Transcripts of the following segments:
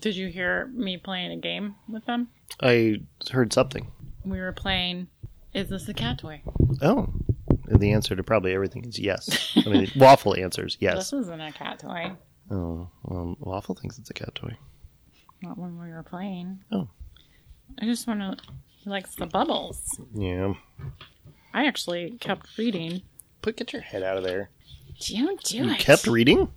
Did you hear me playing a game with them? I heard something. We were playing. Is this a cat toy? Oh, and the answer to probably everything is yes. I mean, waffle answers yes. This isn't a cat toy. Oh, well, waffle thinks it's a cat toy. Not when we were playing. Oh. I just want to. He likes the bubbles. Yeah. I actually kept reading. Put get your head out of there. Don't do You it. kept reading?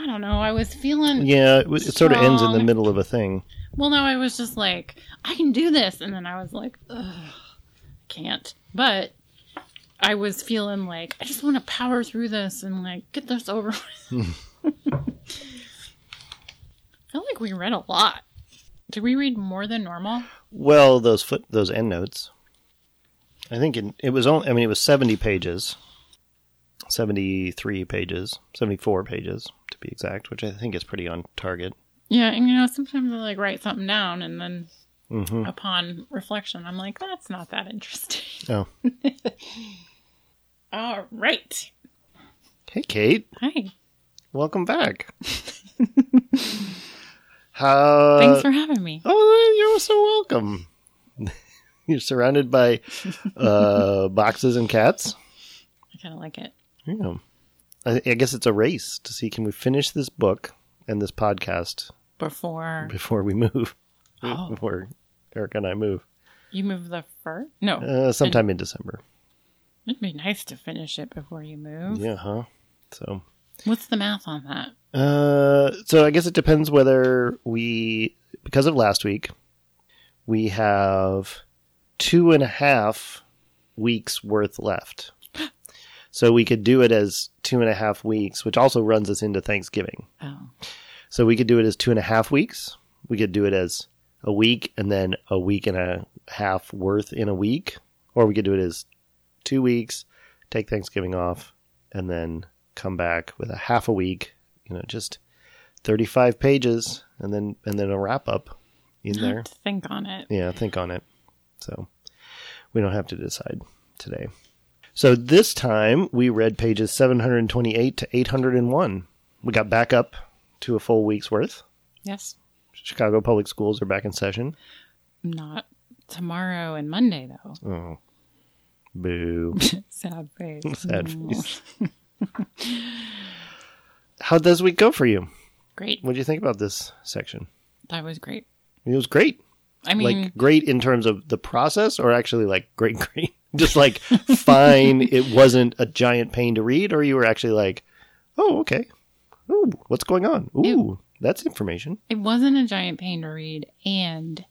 I don't know. I was feeling. Yeah, it, it sort of ends in the middle of a thing. Well, no, I was just like, I can do this, and then I was like, Ugh, can't. But I was feeling like I just want to power through this and like get this over. with. I feel like we read a lot. Did we read more than normal? Well, those foot those end notes. I think it, it was only. I mean, it was seventy pages, seventy three pages, seventy four pages to be exact, which I think is pretty on target. Yeah, and you know, sometimes I like write something down, and then hmm upon reflection, I'm like, that's not that interesting. Oh, All right. hey, Kate, Hi. welcome back. How? Thanks for having me. Oh, you're so welcome. you're surrounded by uh, boxes and cats. I kind of like it. Yeah. I, I guess it's a race to see can we finish this book and this podcast Before before we move. Oh. Before Eric and I move. you move the first? No. Uh, sometime in December. It'd be nice to finish it before you move. Yeah, huh? So, What's the math on that? uh, so I guess it depends whether we, because of last week, we have two and a half weeks worth left. So we could do it as two and a half weeks, which also runs us into Thanksgiving. Oh, So we could do it as two and a half weeks. We could do it as a week and then a week and a half worth in a week. Or we could do it as two weeks, take Thanksgiving off, and then come back with a half a week, you know, just 35 pages and then and then a wrap up in there. think on it. Yeah, think on it. So we don't have to decide today. So this time we read pages 728 to 801. We got back up to a full week's worth. Yes. Chicago Public Schools are back in session. Not tomorrow and Monday though. Oh, boo. Sad face. Sad face. How does week go for you? Great. What do you think about this section? That was great. It was great. I mean, like great in terms of the process, or actually like great, great. Just like fine. It wasn't a giant pain to read, or you were actually like, oh, okay. Ooh, what's going on? Ooh, that's information. it wasn't a giant pain to read, and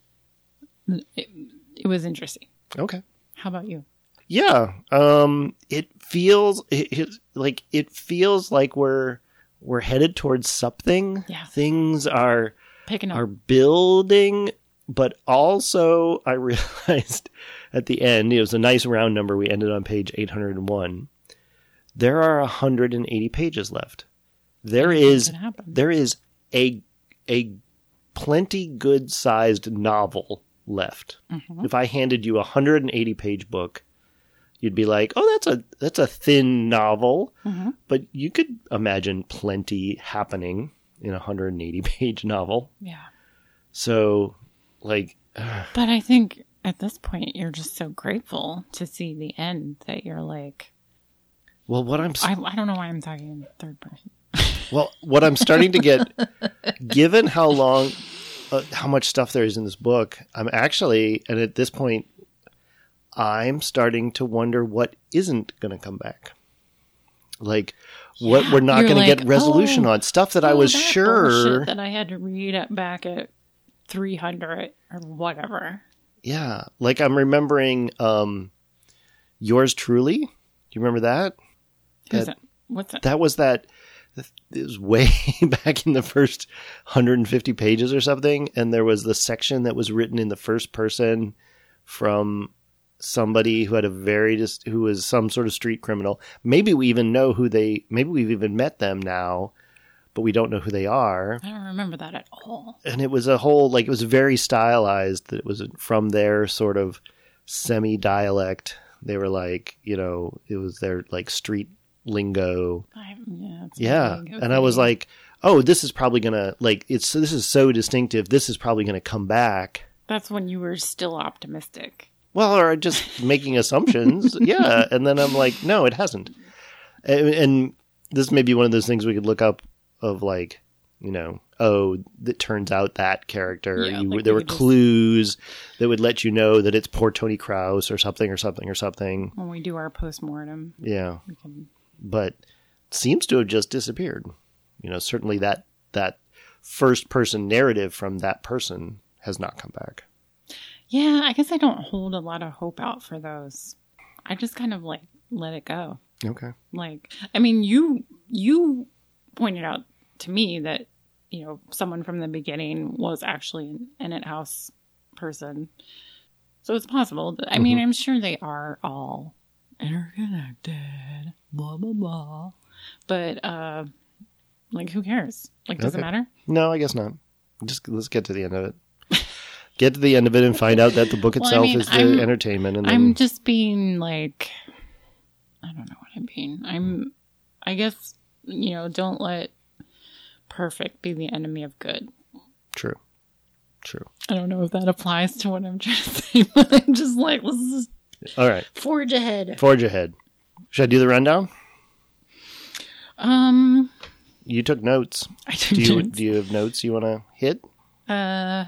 it, it was interesting. Okay. How about you? Yeah. Um. It feels it, it like it feels like we're we're headed towards something. Yeah. Things are Picking up. are building, but also I realized at the end, it was a nice round number. We ended on page 801. There are 180 pages left. There is there is a a plenty good sized novel left. Mhm. If I handed you a 180 page book, you'd be like, "Oh, that's a that's a thin novel." Mhm. But you could imagine plenty happening in a 180 page novel. Yeah. So, like, But I think at this point, you're just so grateful to see the end that you're like, well, what I'm I don't know why I'm talking in third person. well, what I'm starting to get, given how long, uh, how much stuff there is in this book, I'm actually, and at this point, I'm starting to wonder what isn't going to come back. Like, what Yeah, we're not going to get resolution oh, on stuff that I Oh, was that sure. that I had to read back at 300 or whatever. Yeah, like I'm remembering um yours truly. Do you remember that? Who's That- that? What's that? That was that it was way back in the first 150 pages or something and there was the section that was written in the first person from somebody who had a very just who was some sort of street criminal. Maybe we even know who they maybe we've even met them now, but we don't know who they are. I don't remember that at all. and it was a whole like it was very stylized that it was from their sort of semi dialect they were like you know it was their like street lingo I, yeah, yeah vague. and i was like oh, this is probably gonna like it's this is so distinctive. This is probably gonna come back. That's when you were still optimistic. Well, or just making assumptions, yeah. And then I'm like, no, it hasn't. And, and this may be one of those things we could look up of like, you know, oh, it turns out that character. Yeah, you, like there were could just- clues that would let you know that it's poor Tony Krause or something or something or something. When we do our postmortem, Yeah, we can. but seems to have just disappeared. You know, certainly that that first person narrative from that person has not come back. Yeah, I guess I don't hold a lot of hope out for those. I just kind of like let it go. Okay. Like, I mean, you you pointed out to me that you know someone from the beginning was actually an Ennet House person, so it's possible. That, I mean, I'm sure they are all interconnected. Blah blah blah. But uh, like, who cares? Like, does it matter? No, I guess not. Just let's get to the end of it. Get to the end of it and find out that the book Well, I itself mean, is the I'm- entertainment, and then I'm just being like, I don't know what I'm being. I'm, I guess, you know, don't let perfect be the enemy of good. true, true. I don't know if that applies to what I'm trying to say, but I'm just like, let's just All right, forge ahead. forge ahead. Should I do the rundown? Um, You took notes. I Do don't you know. do you have notes you want to hit? Uh,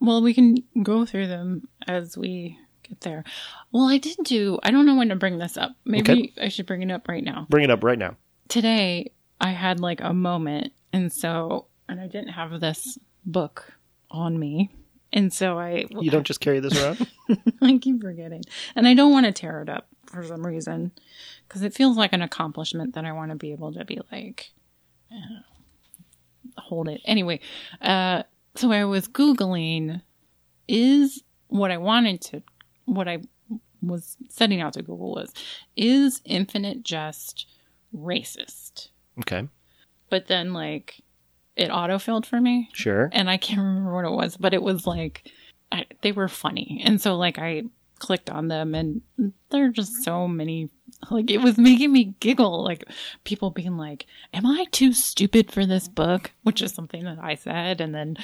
well, we can go through them as we get there. Well, I did do. I don't know when to bring this up. Maybe I should bring it up right now. Bring it up right now. Today I had like a moment, and so and I didn't have this book on me, and so I You don't just carry this around. I keep forgetting, and I don't want to tear it up for some reason because it feels like an accomplishment that I want to be able to be like uh, hold it anyway. Uh, so I was googling is what I wanted to what I was setting out to Google was is Infinite Jest racist? okay, but then like it autofilled for me. Sure. and i can't remember what it was but it was like I, they were funny. And so like i clicked on them and there are just so many like it was making me giggle like people being like am i too stupid for this book? Which is something that i said. And then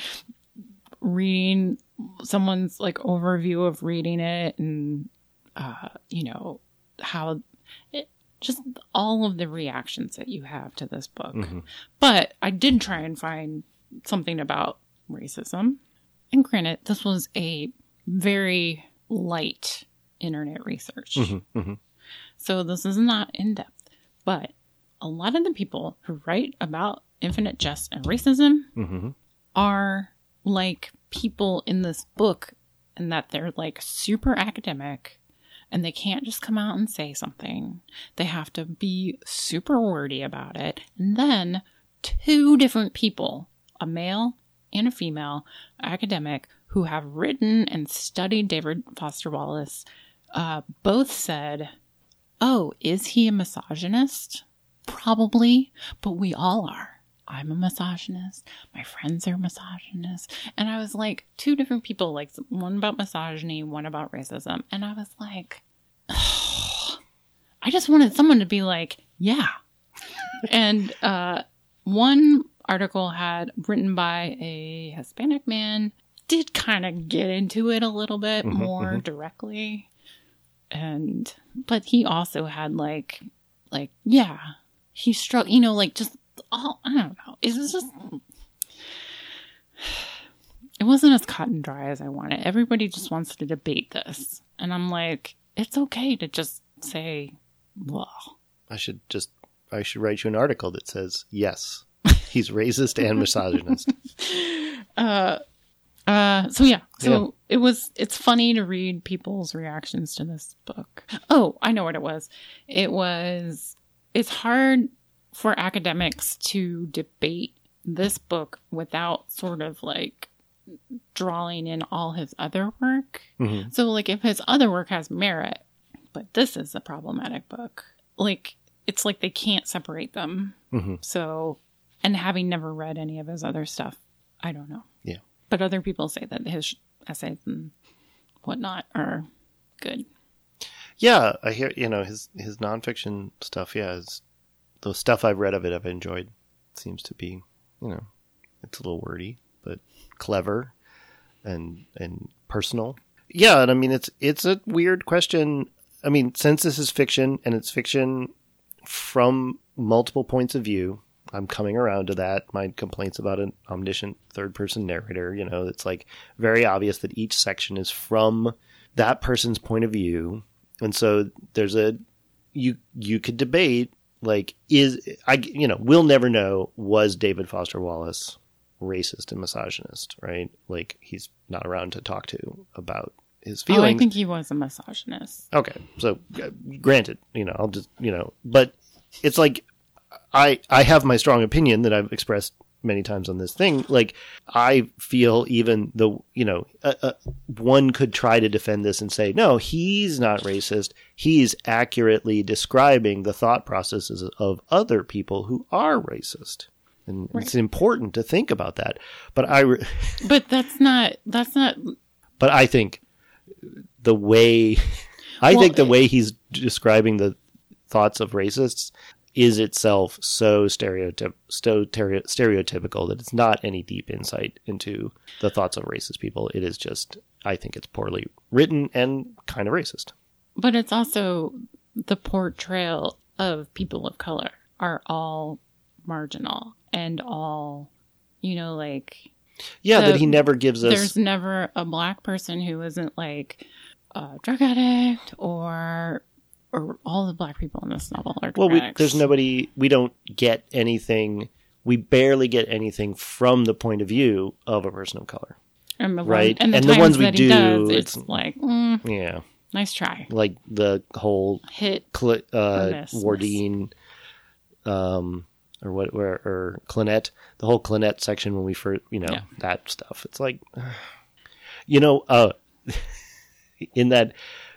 reading someone's like overview of reading it and uh you know how it just all of the reactions that you have to this book mm-hmm. but I did try and find something about racism. And granted, this was a very light internet research. Mm-hmm. Mm-hmm. So this is not in depth. But a lot of the people who write about infinite jest and racism hmm are like people in this book and that they're like super academic and they can't just come out and say something. They have to be super wordy about it. And then two different people, a male and a female academic who have written and studied David Foster Wallace, uh, both said, Oh, is he a misogynist? Probably, but we all are. I'm a misogynist. My friends are misogynists. And I was like, two different people, like one about misogyny, one about racism. And I was like, I just wanted someone to be like, yeah. and uh, one article had written by a Hispanic man did kind of get into it a little bit more directly. And, but he also had like, like, yeah, he struck, you know, like just all, I don't know. It was just, it wasn't as cut and dry as I wanted. Everybody just wants to debate this. And I'm like, it's okay to just say, well, I should just I should write you an article that says yes, he's racist and misogynist. uh, uh so yeah, so it was, it's funny to read people's reactions to this book. Oh, I know what it was. It was, it's hard for academics to debate this book without sort of like drawing in all his other work. Mhm. So, like, if his other work has merit, but this is a problematic book, like, it's like they can't separate them. Mhm. So, and having never read any of his other stuff, I don't know. Yeah. But other people say that his essays and whatnot are good. Yeah, I hear you know his his nonfiction stuff. Yeah, is the stuff I've read of it, I've enjoyed. Seems to be you know, it's a little wordy, but clever and and personal. Yeah, and I mean it's it's a weird question. I mean, since this is fiction and it's fiction from multiple points of view, I'm coming around to that. My complaints about an omniscient third person narrator, you know, it's like very obvious that each section is from that person's point of view. And so there's a you you could debate like is I you know, we'll never know was David Foster Wallace racist and misogynist, right? Like he's not around to talk to about his feelings. Oh, I think he was a misogynist. Okay, so uh, granted, you know, I'll just you know, but it's like I I have my strong opinion that I've expressed many times on this thing. Like I feel even the you know uh, uh, one could try to defend this and say no, he's not racist. He's accurately describing the thought processes of other people who are racist. And it's important to think about that. But I, re- But that's not that's not but I think the way I Well, think the way he's describing the thoughts of racists is itself so stereotyp- so stereo- stereotypical that it's not any deep insight into the thoughts of racist people. It is just I think it's poorly written and kind of racist. but it's also the portrayal of people of color are all marginal and all you know like Yeah, The- that he never gives us there's never a black person who isn't like a drug addict or or all the black people in this novel are well, we, there's nobody. We don't get anything. We barely get anything from the point of view of a person of color. and the right. one, and the, And the ones we that he do, does, it's, it's- like mm, Yeah, nice try like the whole hit Cl- uh, miss, miss. Wardine, um, or what, or, or Clenette, the whole Clenette section when we first, you know, Yeah. that stuff. It's like, you know, uh, in that,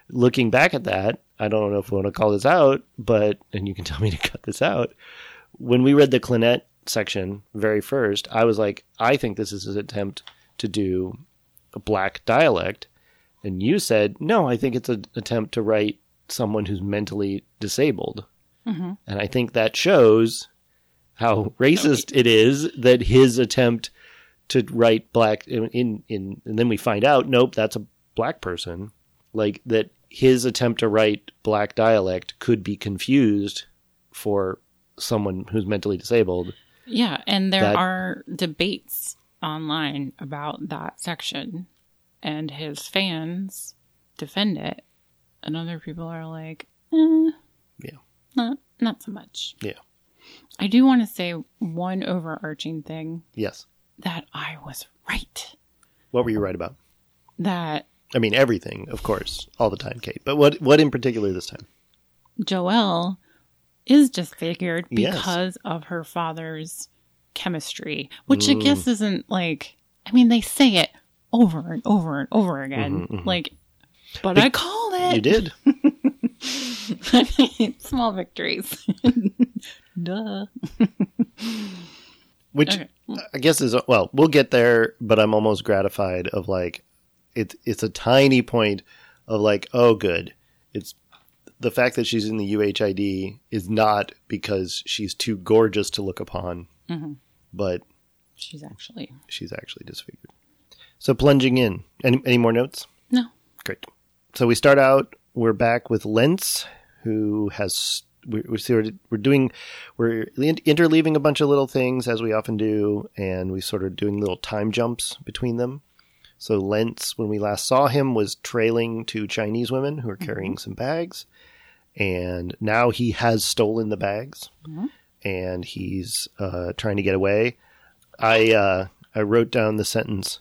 looking back at that, I don't know if we want to call this out, but, and you can tell me to cut this out. When we read the Clenette section very first, I was like, I think this is an attempt to do a black dialect. And you said, no, I think it's an attempt to write someone who's mentally disabled. Mm-hmm. And I think that shows how racist it is that his attempt to write black in, in, in and then we find out, nope, that's a black person. Like that his attempt to write black dialect could be confused for someone who's mentally disabled. Yeah, and there That- are debates online about that section, and his fans defend it, and other people are like, eh, Yeah. not not so much. Yeah. I do want to say one overarching thing Yes. that I was right. What were you right about? That I mean everything, of course, all the time, Kate. But what what in particular this time? Joelle is disfigured Yes. because of her father's chemistry, which I guess mm. isn't like, I mean, they say it over and over and over mm-hmm, again. Mm-hmm. Like, but I called it. You did. Small victories. Duh. Which Okay. I guess is well, we'll get there, but I'm almost gratified of like it's it's a tiny point of like, oh good. It's the fact that she's in the UHID is not because she's too gorgeous to look upon, mm-hmm. but She's actually. she's actually disfigured. So plunging in. Any any more notes? No. Great. So we start out. We're back with Lenz, who has we- we're we're doing we're interleaving a bunch of little things as we often do, and we sort of doing little time jumps between them. So Lenz, when we last saw him, was trailing two Chinese women who are carrying some bags, and now he has stolen the bags, and he's uh, trying to get away. I uh, I wrote down the sentence.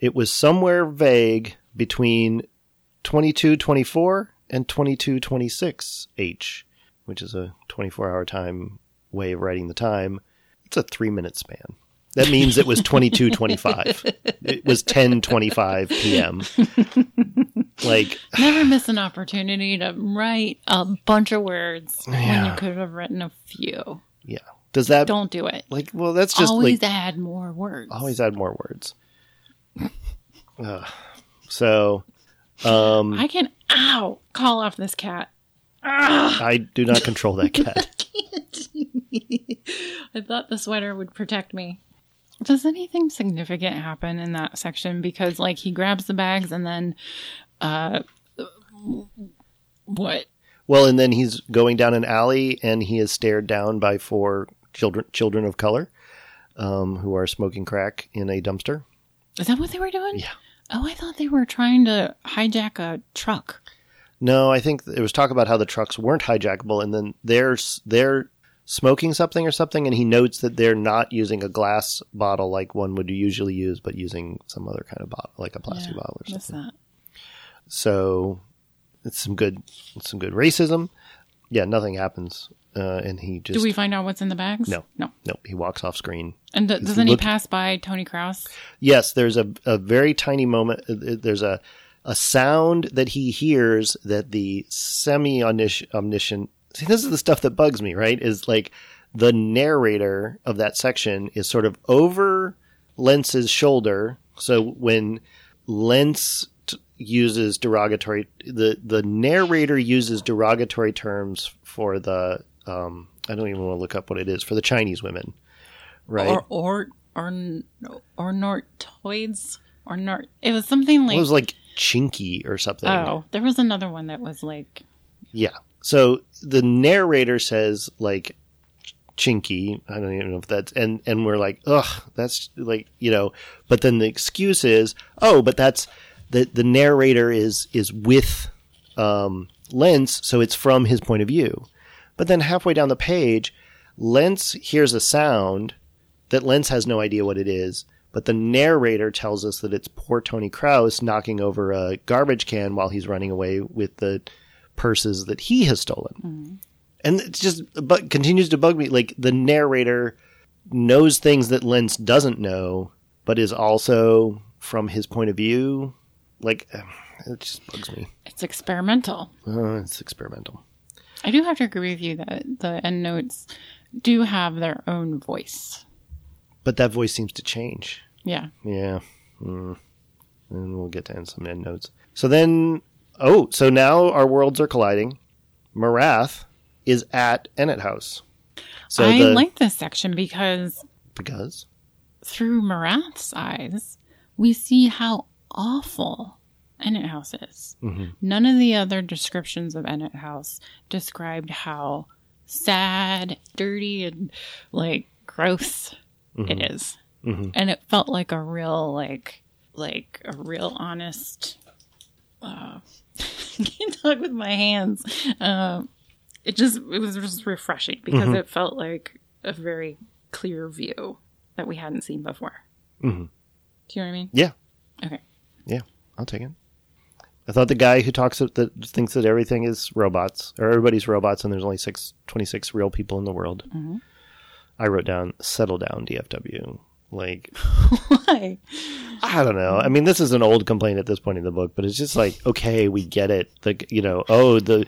It was somewhere vague between 2224 and 2226 H, which is a 24 hour time way of writing the time. It's a three minute span. That means it was 2225. it was 1025 p.m. Like, Never miss an opportunity to write a bunch of words when you could have written a few. yeah. Does that, Don't do it. like, well, that's just Always like, add more words. always add more words. Ugh. so, um, I can, ow, call off this cat. Ah, I do not control that cat. I thought the sweater would protect me. Does anything significant happen in that section? Because like he grabs the bags and then, uh, what? Well, and then he's going down an alley and he is stared down by four children children of color um, who are smoking crack in a dumpster. Is that what they were doing? Yeah. Oh, I thought they were trying to hijack a truck. No, I think it was talk about how the trucks weren't hijackable, and then they're s- they're smoking something or something, and he notes that they're not using a glass bottle like one would usually use, but using some other kind of bottle, like a plastic Yeah, bottle or something. that? So it's some good some good racism. Yeah, nothing happens, uh, and he just Do we find out what's in the bags? No. No. no. He walks off screen. And th- doesn't he pass by Tony Krause? Yes, there's a, a very tiny moment. uh, uh, There's a a sound that he hears that the semi omniscient. See, this is the stuff that bugs me. Right? Is like the narrator of that section is sort of over Lenz's shoulder. So when Lenz t- uses derogatory, the the narrator uses derogatory terms for the. Um, I don't even want to look up what it is for the Chinese women. Right. Or or or or nortoids or nort. It was something like it was like chinky or something. oh, there was another one that was like Yeah. So the narrator says like chinky. I don't even know if that's and and we're like, ugh, that's like you know. But then the excuse is, oh, but that's the the narrator is is with um, Lenz, so it's from his point of view. But then halfway down the page, Lenz hears a sound that Lenz has no idea what it is. But the narrator tells us that it's poor Tony Krause knocking over a garbage can while he's running away with the purses that he has stolen. And it's just, but continues to bug me. Like the narrator knows things that Lenz doesn't know, but is also from his point of view. Like it just bugs me. it's experimental. Uh, it's experimental. I do have to agree with you that the end notes do have their own voice. But that voice seems to change. Yeah. Yeah. Mm. And we'll get to end some end notes. So then, oh, so now our worlds are colliding. Marath is at Ennet House. So I the, like this section because because through Marath's eyes, we see how awful Ennet House is. Mm-hmm. None of the other descriptions of Ennet House described how sad, dirty, and like gross it mm-hmm. is. Mm-hmm. And it felt like a real, like, like a real honest. Uh, I can't talk with my hands. Um, it just it was just refreshing because it felt like a very clear view that we hadn't seen before. Mhm. Do you know what I mean? yeah, Okay. yeah, I'll take it. I thought the guy who talks that thinks that everything is robots or everybody's robots and there's only six, 26 real people in the world. I wrote down settle down DFW. Like Why? I don't know. I mean, this is an old complaint at this point in the book, but it's just like, okay, we get it. The you know, oh, the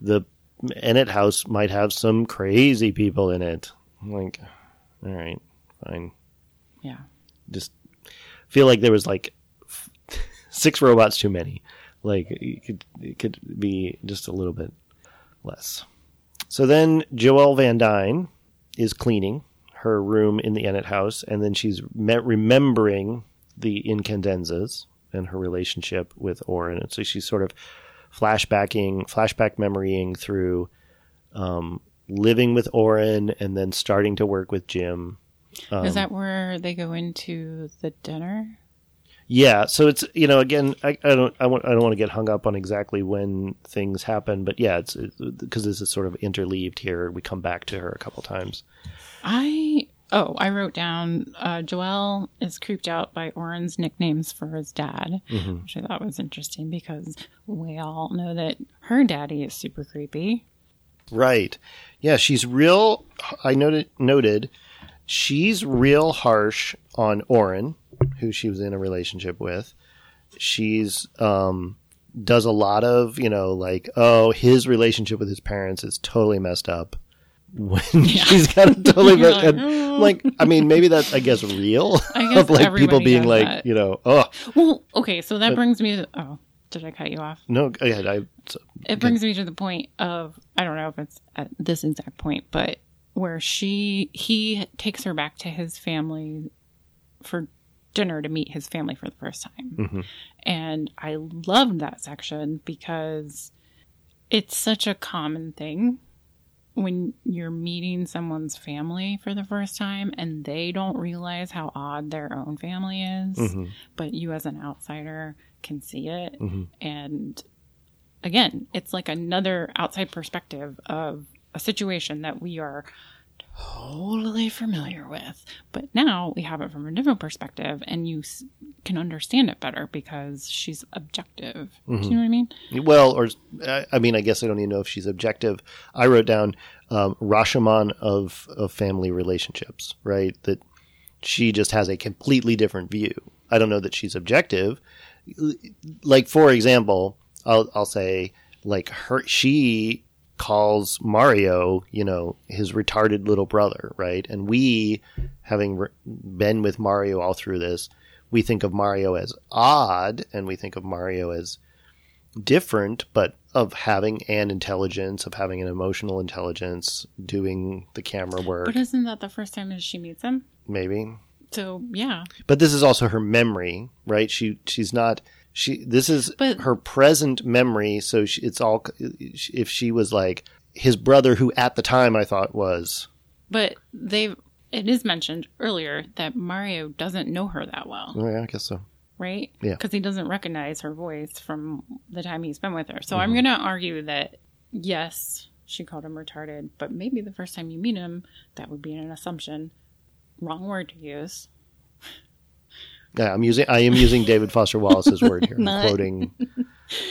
the Ennet house might have some crazy people in it. I'm like, all right, fine. Yeah. Just feel like there was like f- six robots too many. Like it could it could be just a little bit less. So then Joelle Van Dyne is cleaning her room in the Ennet house, and then she's me- remembering the incandenzas and her relationship with Orin, and so she's sort of flashbacking, flashback memorying through um, living with Orin, and then starting to work with Jim. Um, Is that where they go into the dinner? Yeah, so it's you know again I, I don't I want I don't want to get hung up on exactly when things happen, but yeah, it's because this is sort of interleaved here. We come back to her a couple times. I oh, I wrote down uh, Joelle is creeped out by Orin's nicknames for his dad, which I thought was interesting because we all know that her daddy is super creepy. Right. Yeah, she's real. I noted noted she's real harsh on Orin, who she was in a relationship with. She's um does a lot of you know like oh his relationship with his parents is totally messed up. When she's got a totally like, and, "Oh." like I mean maybe that's I guess real I guess of like people being like that. you know oh Well, okay, so that brings me to oh, did I cut you off? no I, I It brings me to the point of I don't know if it's at this exact point, but where she he takes her back to his family for dinner to meet his family for the first time. Mhm. And I loved that section because it's such a common thing when you're meeting someone's family for the first time and they don't realize how odd their own family is, Mhm. but you as an outsider can see it. Mhm. And again, it's like another outside perspective of a situation that we are totally familiar with. But now we have it from a different perspective and you s- can understand it better because she's objective. Do you know what I mean? Well, or I I mean, I guess I don't even know if she's objective. I wrote down um, Rashomon of of family relationships, right? That she just has a completely different view. I don't know that she's objective. Like for example, I'll I'll say like her she calls Mario, you know, his retarded little brother, right? And we, having re- been with Mario all through this, we think of Mario as odd, and we think of Mario as different, but of having an intelligence, of having an emotional intelligence, doing the camera work, But isn't that the first time that she meets him? maybe. So yeah, But this is also her memory, right? She she's not she. This is But- her present memory. So she, it's all. If she was like his brother, who at the time I thought was but they it is mentioned earlier that Mario doesn't know her that well, oh, yeah, I guess so. right? Yeah. because he doesn't recognize her voice from the time he's been with her. So Mm-hmm. I'm going to argue that yes, she called him retarded, but maybe the first time you meet him, that would be an assumption. Wrong word to use. Yeah, I'm using I am using David Foster Wallace's word here. I'm quoting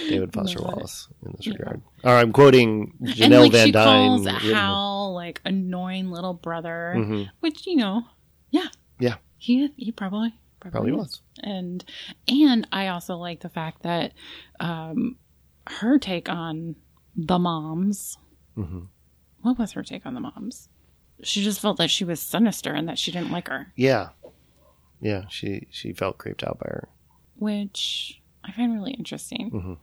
David Foster Wallace in this regard. Or I'm quoting Janelle and like Van she Dyne. calls Hal like annoying little brother, Mhm. which you know, yeah, Yeah. he he probably probably, Probably was. and and I also like the fact that um, her take on the moms. Mhm. What was her take on the moms? She just felt that she was sinister and that she didn't like her, Yeah, yeah. She she felt creeped out by her. which I find really interesting. Mm-hmm.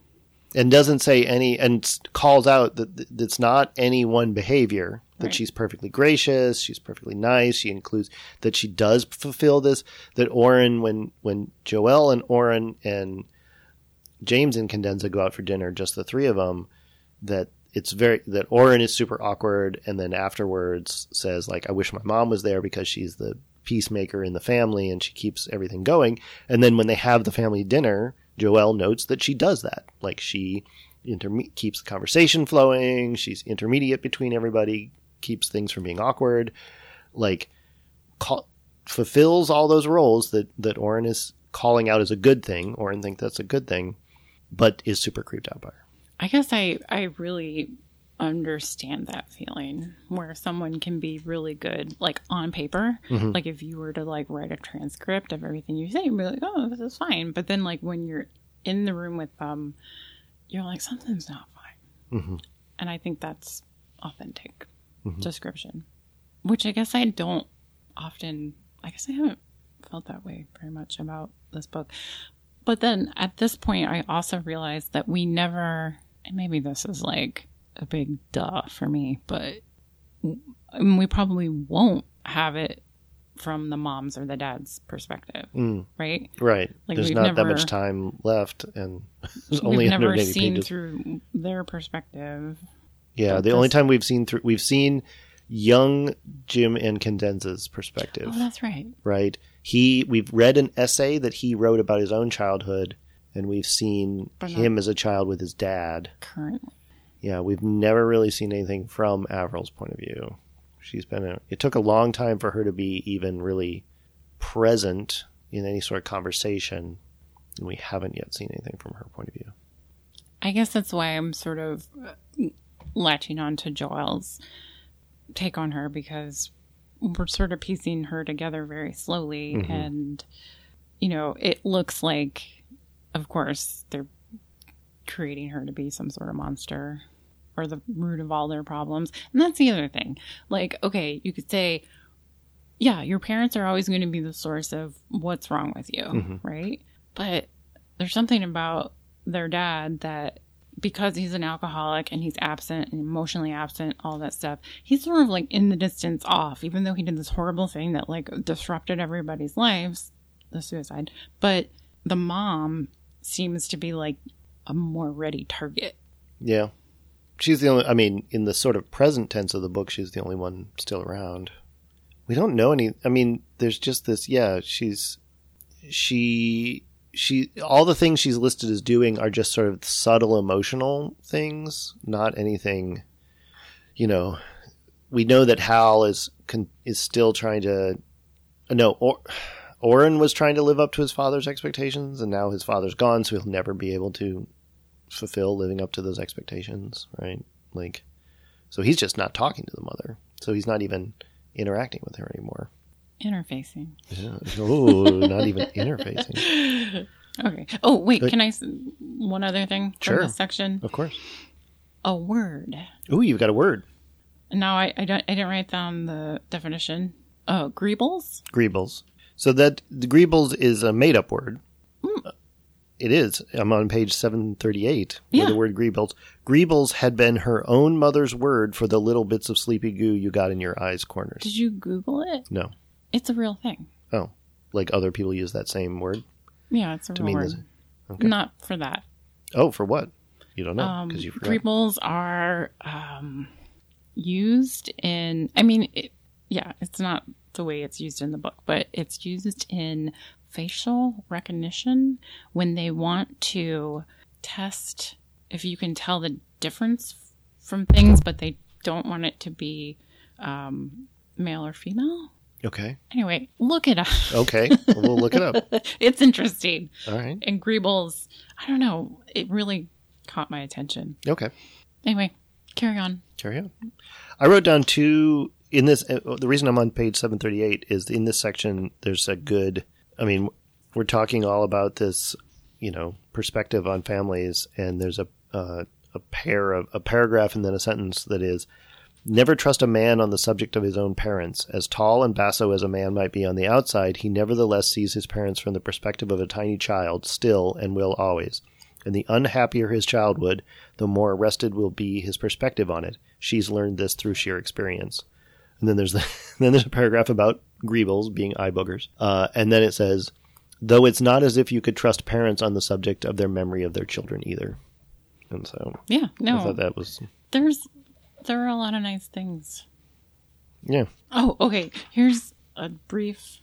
and doesn't say any and calls out that th- that's not any one behavior that Right. she's perfectly gracious she's perfectly nice she includes that she does fulfill this that Orin when when Joelle and Orin and James Incandenza go out for dinner just the three of them that it's very that Orin is super awkward and then afterwards says like I wish my mom was there because she's the peacemaker in the family and she keeps everything going. And then when they have the family dinner Joelle notes that she does that. Like she interme- keeps the conversation flowing. She's intermediate between everybody keeps things from being awkward. Like fulfills all those roles that that Orin is calling out as a good thing. Orin thinks that's a good thing but is super creeped out by her. I guess I I really understand that feeling where someone can be really good like on paper Mm-hmm. like if you were to like write a transcript of everything you say you'd be like oh this is fine but then like when you're in the room with them you're like something's not fine Mhm. and i think that's authentic Mm-hmm. description which i guess i don't often i guess i haven't felt that way very much about this book but then at this point, I also realized that we never, and maybe this is like a big duh for me, but I mean, we probably won't have it from the mom's or the dad's perspective, Mm, right? right Like, there's not that much time left and there's only We've never seen pages through their perspective. Yeah, the only time we've seen through we've seen young Jim Incandenza's perspective, Oh, that's right. right? He we've read an essay that he wrote about his own childhood, and we've seen But him as a child with his dad. Currently, Yeah, we've never really seen anything from Avril's point of view. She's been a, it took a long time for her to be even really present in any sort of conversation, and we haven't yet seen anything from her point of view. I guess that's why I'm sort of uh, latching on to Joelle's take on her because we're sort of piecing her together very slowly. And, you know, it looks like, of course, they're creating her to be some sort of monster or the root of all their problems. And that's the other thing. Like, okay, you could say, yeah, your parents are always going to be the source of what's wrong with you, mm-hmm. right? But there's something about their dad that because he's an alcoholic and he's absent and emotionally absent, all that stuff, he's sort of like in the distance off, even though he did this horrible thing that like disrupted everybody's lives, the suicide. But the mom seems to be like a more ready target. Yeah. She's the only, I mean, in the sort of present tense of the book, she's the only one still around. We don't know any, I mean, there's just this, yeah, she's, she, she, all the things she's listed as doing are just sort of subtle emotional things, not anything, you know, we know that Hal is, con, is still trying to, no, or, Orin was trying to live up to his father's expectations, and now his father's gone, so he'll never be able to fulfill living up to those expectations, right? Like, so he's just not talking to the mother. So he's not even interacting with her anymore. Interfacing. Yeah. Oh, not even interfacing. Okay. Oh, wait. Can I One other thing from Sure. this section. Of course. A word. Ooh, you've got a word. Now I I, don't, I didn't write down the definition. Oh, greebles. Greebles. So that the Greebles is a made up word. It is. I'm on page 738 with Yeah. the word Greebles. Greebles had been her own mother's word for the little bits of sleepy goo you got in your eyes corners. Did you Google it? No. It's a real thing. Oh, like other people use that same word? Yeah, it's a real mean word. this- okay. Not for that. Oh, for what? You don't know Um, because you forgot. greebles are um, used in. I mean, it, yeah, it's not the way it's used in the book, but it's used in facial recognition when they want to test if you can tell the difference from things, but they don't want it to be um, male or female. Okay. Anyway, look it up. Okay. we'll look it up. it's interesting. All right. And Greebles, I don't know, it really caught my attention. Okay. Anyway, carry on. Carry on. I wrote down two in this. Uh, the reason I'm on page 738 is in this section. There's a good. I mean, we're talking all about this, you know, perspective on families, and there's a uh, a pair of a paragraph and then a sentence that is. Never trust a man on the subject of his own parents. As tall and basso as a man might be on the outside, he nevertheless sees his parents from the perspective of a tiny child, still and will always. And the unhappier his childhood, the more arrested will be his perspective on it. She's learned this through sheer experience. And then there's the, then there's a paragraph about greebles being eye boogers, uh, and then it says, though it's not as if you could trust parents on the subject of their memory of their children either. And so Yeah, I no, thought that was there's there are a lot of nice things. yeah Oh, okay. Here's a brief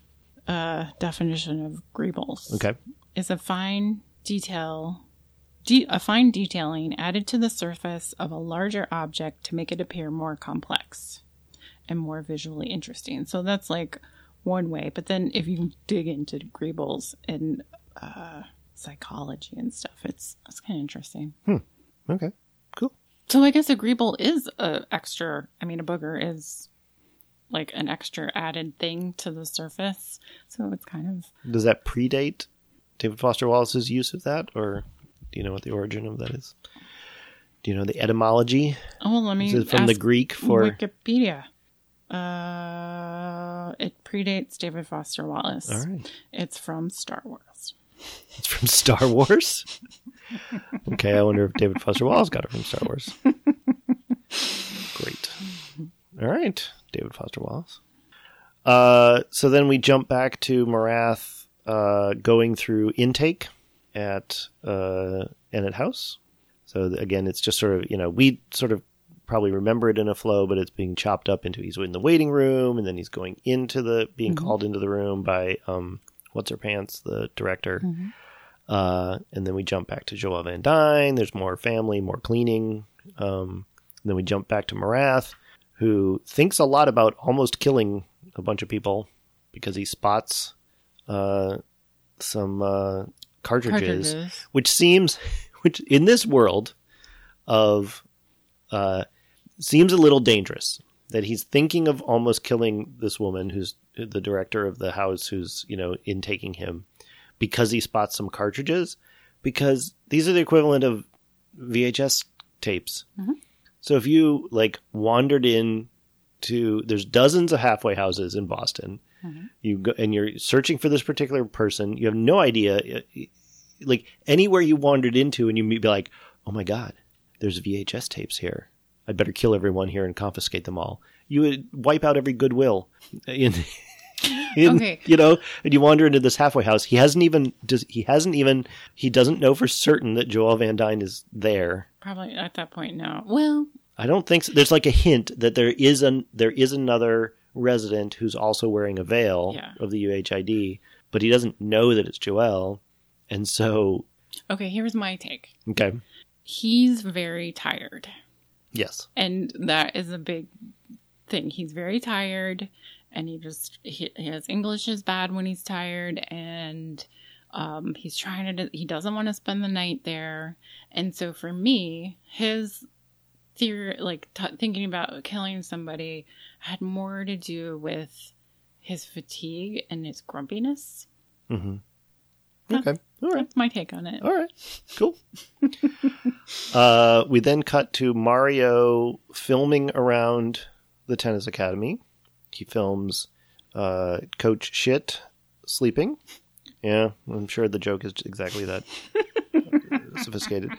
uh, definition of greebles. okay Is a fine detail, de- a fine detailing added to the surface of a larger object to make it appear more complex and more visually interesting. So that's like one way. But then if you dig into greebles and uh, psychology and stuff, it's it's kind of interesting. Hmm. okay cool So I guess a greeble is a extra. I mean, a booger is like an extra added thing to the surface. So it's kind of does that predate David Foster Wallace's use of that or do you know what the origin of that is do you know the etymology oh, let me is it from the Greek for Wikipedia. Uh, it predates David Foster Wallace. all right It's from Star Wars. It's from Star Wars. okay, I wonder if David Foster Wallace got it from Star Wars. Great. All right, David Foster Wallace. Uh, so then we jump back to Marath uh, going through intake at uh, Ennet House. So again, it's just sort of you know we sort of probably remember it in a flow, but it's being chopped up into he's in the waiting room, and then he's going into the being called into the room by um, what's her pants, the director. Uh, and then we jump back to Joelle Van Dyne. There's more family, more cleaning. Um, and then we jump back to Marath, who thinks a lot about almost killing a bunch of people because he spots uh, some uh, cartridges, Cartridges. which seems, which in this world of, uh, seems a little dangerous. That he's thinking of almost killing this woman, who's the director of the house, who's you know intaking him, because he spots some cartridges. Because these are the equivalent of VHS tapes. Mm-hmm. So if you like wandered in to, there's dozens of halfway houses in Boston. Mm-hmm. You go and you're searching for this particular person. You have no idea, uh, like anywhere you wandered into, and you would be like, "Oh my god, there's VHS tapes here. I'd better kill everyone here and confiscate them all. You would wipe out every goodwill. In, in- Okay. You know, and you wander into this halfway house. He hasn't even does he hasn't even he doesn't know for certain that Joelle Van Dyne is there. Probably at that point, no. Well, I don't think so. there's like a hint that there is an there is another resident who's also wearing a veil Yeah. of the UHID, but he doesn't know that it's Joelle, and so okay, here's my take. okay, He's very tired. Yes, And that is a big thing. He's very tired and he just, he, his English is bad when he's tired and um, he's trying to, he doesn't want to spend the night there. And so for me, his theory, like t- thinking about killing somebody, had more to do with his fatigue and his grumpiness. hmm okay, all right. That's my take on it. All right, cool. uh, we then cut to Mario filming around the tennis academy. He films uh, Coach Schtitt sleeping. Yeah, I'm sure the joke is exactly that sophisticated.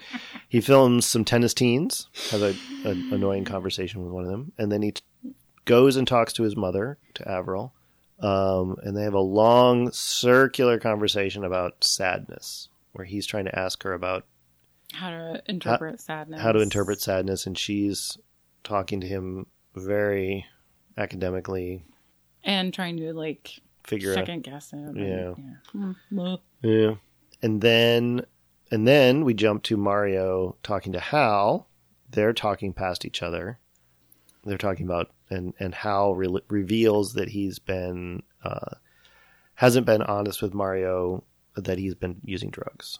He films some tennis teens, has a, an annoying conversation with one of them, and then he t- goes and talks to his mother, to Avril, um, and they have a long circular conversation about sadness, where he's trying to ask her about How to interpret sadness. how to interpret sadness, and she's talking to him very academically, and trying to like figure out. second guess it. and- Yeah. yeah. Mm, well, Yeah, and then and then we jump to Mario talking to Hal. They're talking past each other. They're talking about and and Hal re- reveals that he's been uh, hasn't been honest with Mario that he's been using drugs.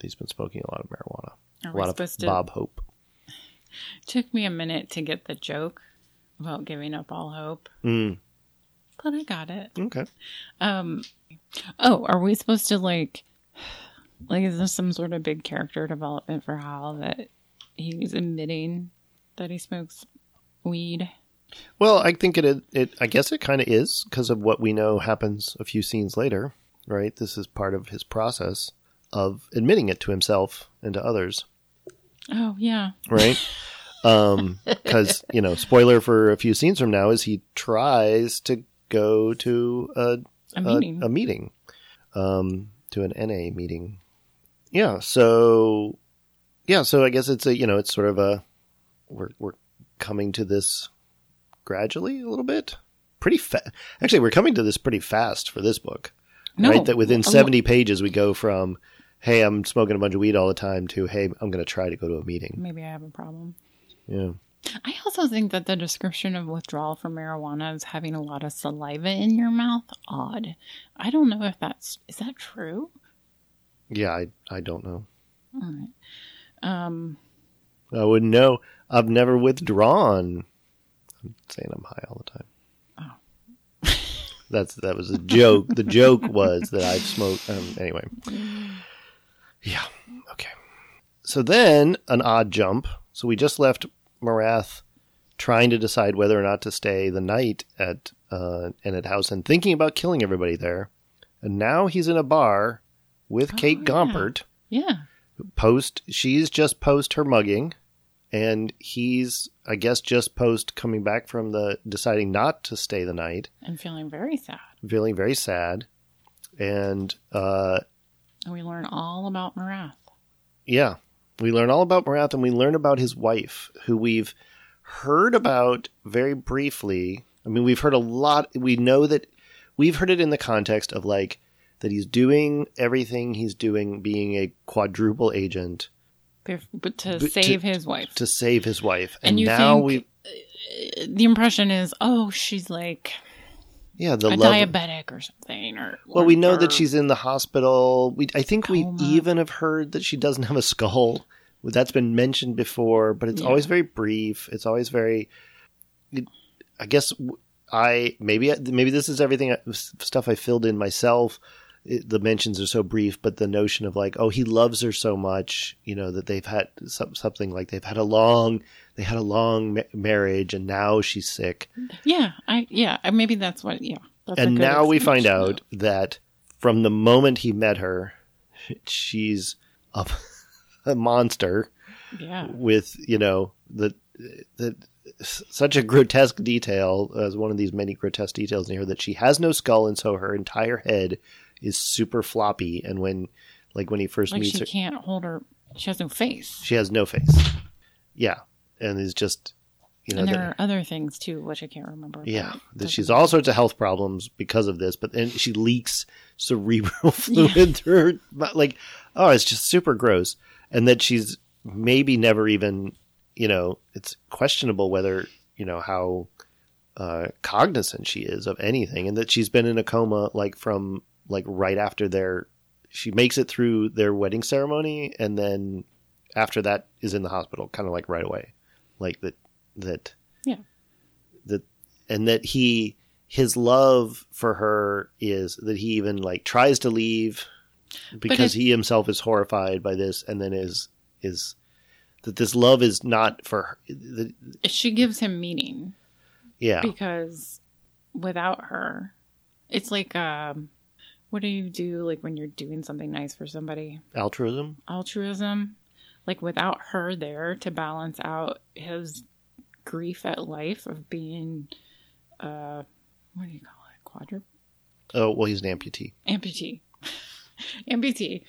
He's been smoking a lot of marijuana, Are a we lot of supposed to? Bob Hope. Took me a minute to get the joke about giving up all hope, Mm, but I got it. okay. Um, oh, are we supposed to like, like, is this some sort of big character development for Hal that he's admitting that he smokes weed? Well, I think it. It. I guess it kind of is because of what we know happens a few scenes later. Right. This is part of his process of admitting it to himself and to others. Oh yeah, Right. Um, because you know, spoiler for a few scenes from now is he tries to go to a a meeting. a, meeting, um, to an NA meeting. Yeah. So, yeah. So I guess it's a you know it's sort of a we're we're coming to this gradually a little bit. Pretty fast. Actually, we're coming to this pretty fast for this book. no, right. That within a lo- seventy pages we go from hey I'm smoking a bunch of weed all the time to hey I'm going to try to go to a meeting. Maybe I have a problem. Yeah. I also think that the description of withdrawal from marijuana is having a lot of saliva in your mouth odd. I don't know if that's is that true. Yeah. I I don't know. All right. Um. I wouldn't know. I've never withdrawn. I'm saying I'm high all the time. Oh. That's that was a joke. the joke was that I've smoked. Um, anyway. Yeah. Okay. So then an odd jump. So we just left Marathe trying to decide whether or not to stay the night at uh, Ennet House and thinking about killing everybody there. And now he's in a bar with Oh, Kate yeah. Gompert Yeah. post she's just post her mugging and he's i guess just post coming back from the deciding not to stay the night. I'm feeling very sad. feeling very sad. And uh And we learn all about Marathe. yeah. We learn all about Marathe and we learn about his wife who we've heard about very briefly. I mean we've heard a lot. We know that we've heard it in the context of like that he's doing everything he's doing being a quadruple agent But to But to- save his wife. to save his wife and, And now we uh, the impression is, oh, she's like yeah the a diabetic or something. Or Well, we know or- that she's in the hospital. We, I think we even have heard that she doesn't have a skull. That's been mentioned before, but it's Yeah. always very brief. It's always very. it- I guess I maybe maybe this is everything uh, stuff I filled in myself. It, the mentions are so brief, but the notion of like, oh, he loves her so much, you know, that they've had some, something like they've had a long, they had a long ma- marriage, and now she's sick, Yeah, I yeah, maybe that's what. Yeah, that's and now we find out that from the moment he met her, she's a, a monster Yeah. with you know the the such a grotesque detail as one of these many grotesque details in here that she has no skull and so her entire head is super floppy and when like when he first Like meets she her she can't hold her. She has no face. she has no face yeah and is just you know and there the- are other things too, which I can't remember. yeah that she's all sorts of health problems because of this but then she leaks cerebral fluid through her like oh it's just super gross and that she's maybe never even you know it's questionable whether you know how uh cognizant she is of anything and that she's been in a coma like from like right after their she makes it through their wedding ceremony and then after that is in the hospital kind of like right away. Like that that Yeah. that and that he his love for her is that he even like tries to leave because he himself is horrified by this and then is is that this love is not for her the, She gives him meaning. Yeah. Because without her, it's like um, what do you do like when you're doing something nice for somebody? altruism? Altruism. Like without her there to balance out his grief at life of being, uh, what do you call it? Quadruple oh well he's an amputee. amputee. Amputee.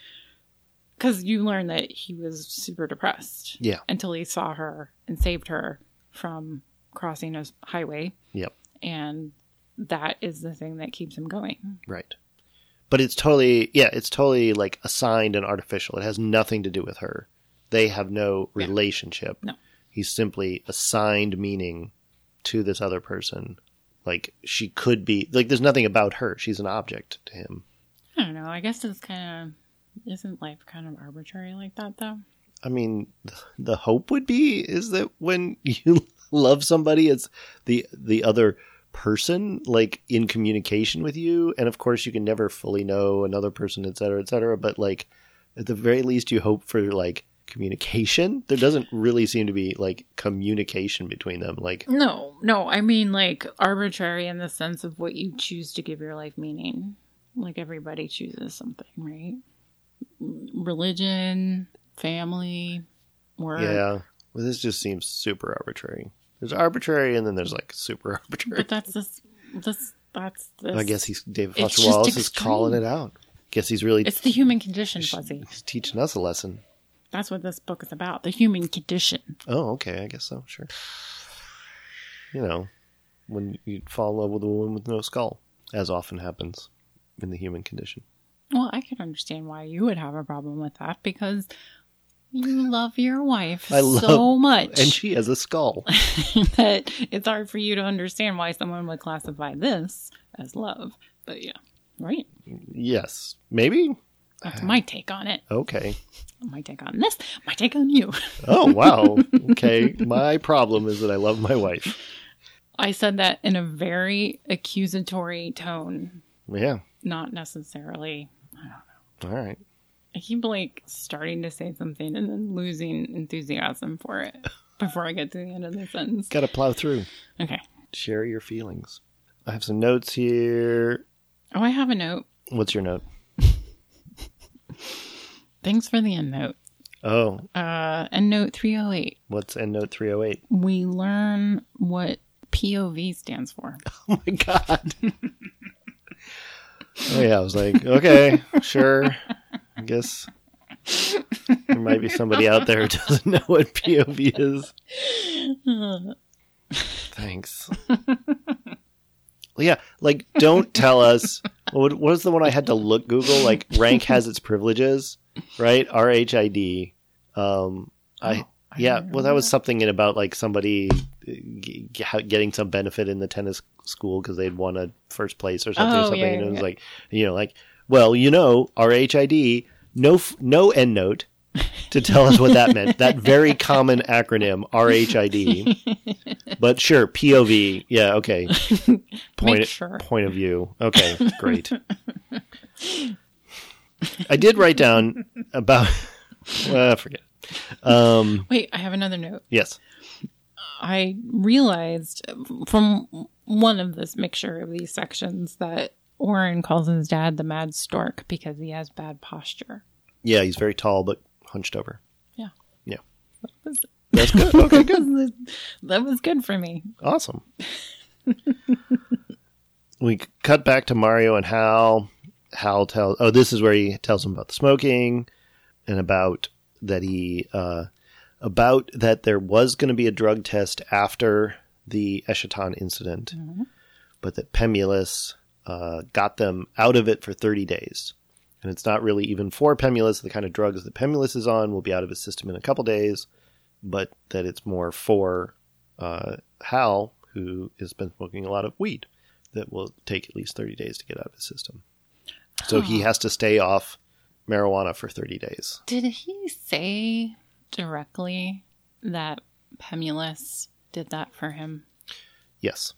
Because you learn that he was super depressed yeah. until he saw her and saved her from crossing a highway. Yep. And that is the thing that keeps him going. Right but it's totally yeah it's totally like assigned and artificial. It has nothing to do with her. They have no Yeah. relationship. No. he's simply assigned meaning to this other person. Like she could be like there's nothing about her. She's an object to him. I don't know. I guess it's kind of isn't life kind of arbitrary like that though? I mean, the hope would be is that when you love somebody, it's the the other person like in communication with you, and of course you can never fully know another person, et cetera, et cetera. But like at the very least, you hope for like communication. There doesn't really seem to be like communication between them. Like no no i mean like arbitrary in the sense of what you choose to give your life meaning like everybody chooses something right religion family work yeah, well, this just seems super arbitrary. There's arbitrary, and then there's like super arbitrary. but that's this this that's this I guess he's David Foster Wallace is calling it out. Guess he's really it's the human condition fuzzy He's teaching us a lesson. that's what this book is about the human condition Oh, okay. I guess so. Sure. You know, when you fall in love with a woman with no skull, as often happens in the human condition. well i can understand why you would have a problem with that because you love your wife I so much And she has a skull. that it's hard for you to understand why someone would classify this as love but yeah right yes. Maybe? that's my take on it Okay. my take on this my take on you Oh, wow. okay. My problem is that I love my wife. i said that in a very accusatory tone Yeah. not necessarily I don't know. All right. I keep like starting to say something and then losing enthusiasm for it before I get to the end of the sentence. Got to plow through. Okay. Share your feelings. I have some notes here. Oh, I have a note. What's your note? Thanks for the end note. Oh, Uh, end note 308. what's EndNote 308? We learn what POV stands for. Oh my god. oh yeah, I was like, okay, sure. I guess there might be somebody out there who doesn't know what POV is. Thanks. Well, yeah, like don't tell us. What what was the one I had to look Google? Like rank has its privileges, right? R H I D. Um, I Oh, yeah. Well, that was something in about like somebody g- g- getting some benefit in the tennis school because they'd won a first place or something. or Oh, something. yeah, and it was yeah. like you know, like well, you know, R H I D. No, no end note to tell us what that meant. That very common acronym, RHID. But sure, POV. Yeah, okay. Point sure. point of view. Okay, great. I did write down about. Well, forget. Um, Wait, I have another note. yes. I realized from one of this mixture of these sections that Orin calls his dad the mad stork because he has bad posture. Yeah, he's very tall but hunched over. Yeah. Yeah. That's good. Okay, good. that was good for me. Awesome. we cut back to Mario and Hal. Hal tells, oh, this is where he tells him about the smoking and about that he, uh, about that there was going to be a drug test after the Eschaton incident, but that Pemulis uh, got them out of it for 30 days. And it's not really even for Pemulis. The kind of drugs that Pemulis is on will be out of his system in a couple days, but that it's more for uh, Hal, who has been smoking a lot of weed, that will take at least 30 days to get out of his system. So he has to stay off marijuana for 30 days. Did he say directly that Pemulis did that for him? Yes.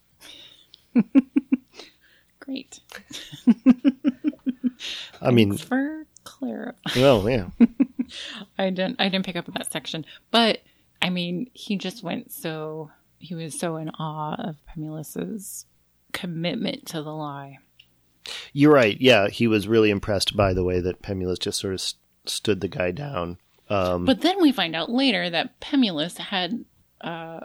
Great. I mean, for clarifying. well, yeah. I didn't I didn't pick up on that section. But I mean, he just went so he was so in awe of Pemulis's commitment to the lie. You're right. Yeah, he was really impressed by the way that Pemulis just sort of st- stood the guy down. Um, But then we find out later that Pemulis had uh,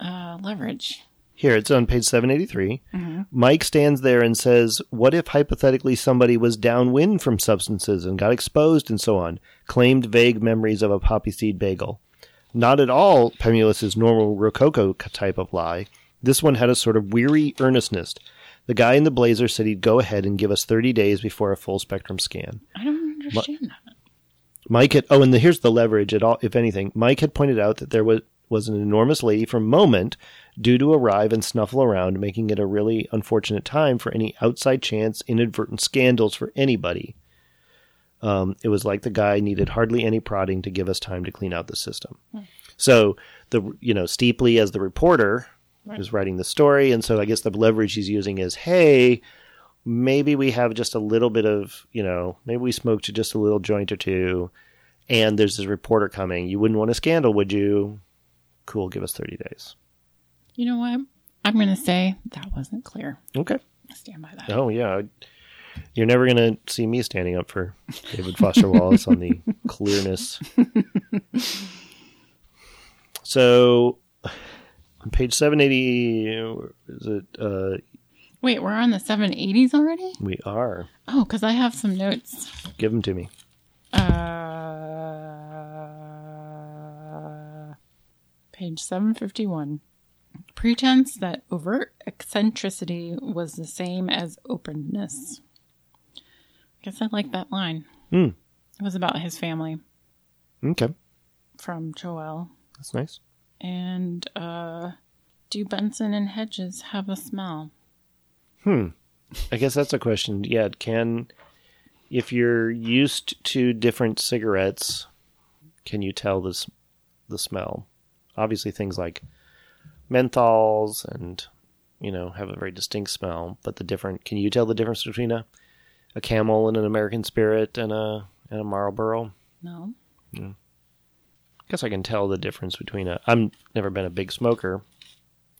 uh, leverage. Here, it's on page 783. Mm-hmm. Mike stands there and says, What if hypothetically somebody was downwind from substances and got exposed and so on? Claimed vague memories of a poppy seed bagel. Not at all Pemulis's normal Rococo type of lie. This one had a sort of weary earnestness. The guy in the blazer said he'd go ahead and give us 30 days before a full spectrum scan. I don't understand that. Mike had oh, and the, here's the leverage at all. If anything, Mike had pointed out that there was was an enormous lady from Moment due to arrive and snuffle around, making it a really unfortunate time for any outside chance inadvertent scandals for anybody. Um, it was like the guy needed hardly any prodding to give us time to clean out the system. So the you know Steeply as the reporter Right. is writing the story, and so I guess the leverage he's using is, hey, maybe we have just a little bit of you know maybe we smoked just a little joint or two, and there's this reporter coming. You wouldn't want a scandal, would you? Cool, give us thirty days. You know what? I'm going to say that wasn't clear. Okay. I stand by that. Oh yeah, you're never gonna see me standing up for David Foster Wallace on the clearness. So, on page seven eighty, is it? Uh, Wait, we're on the 780s already? we are. Oh, because I have some notes. Give them to me. Uh, page 751. Pretense that overt eccentricity was the same as openness. I Guess I like that line. Hmm. It was about his family Okay, from Joelle. that's nice. And uh, do Benson and Hedges have a smell? Hmm. I guess that's a question. Yeah, can if you're used to different cigarettes, can you tell this the smell? Obviously, things like menthols and you know have a very distinct smell, but the different. Can you tell the difference between a a Camel and an American Spirit and a and a Marlboro? No. I guess I can tell the difference between a. I've never been a big smoker.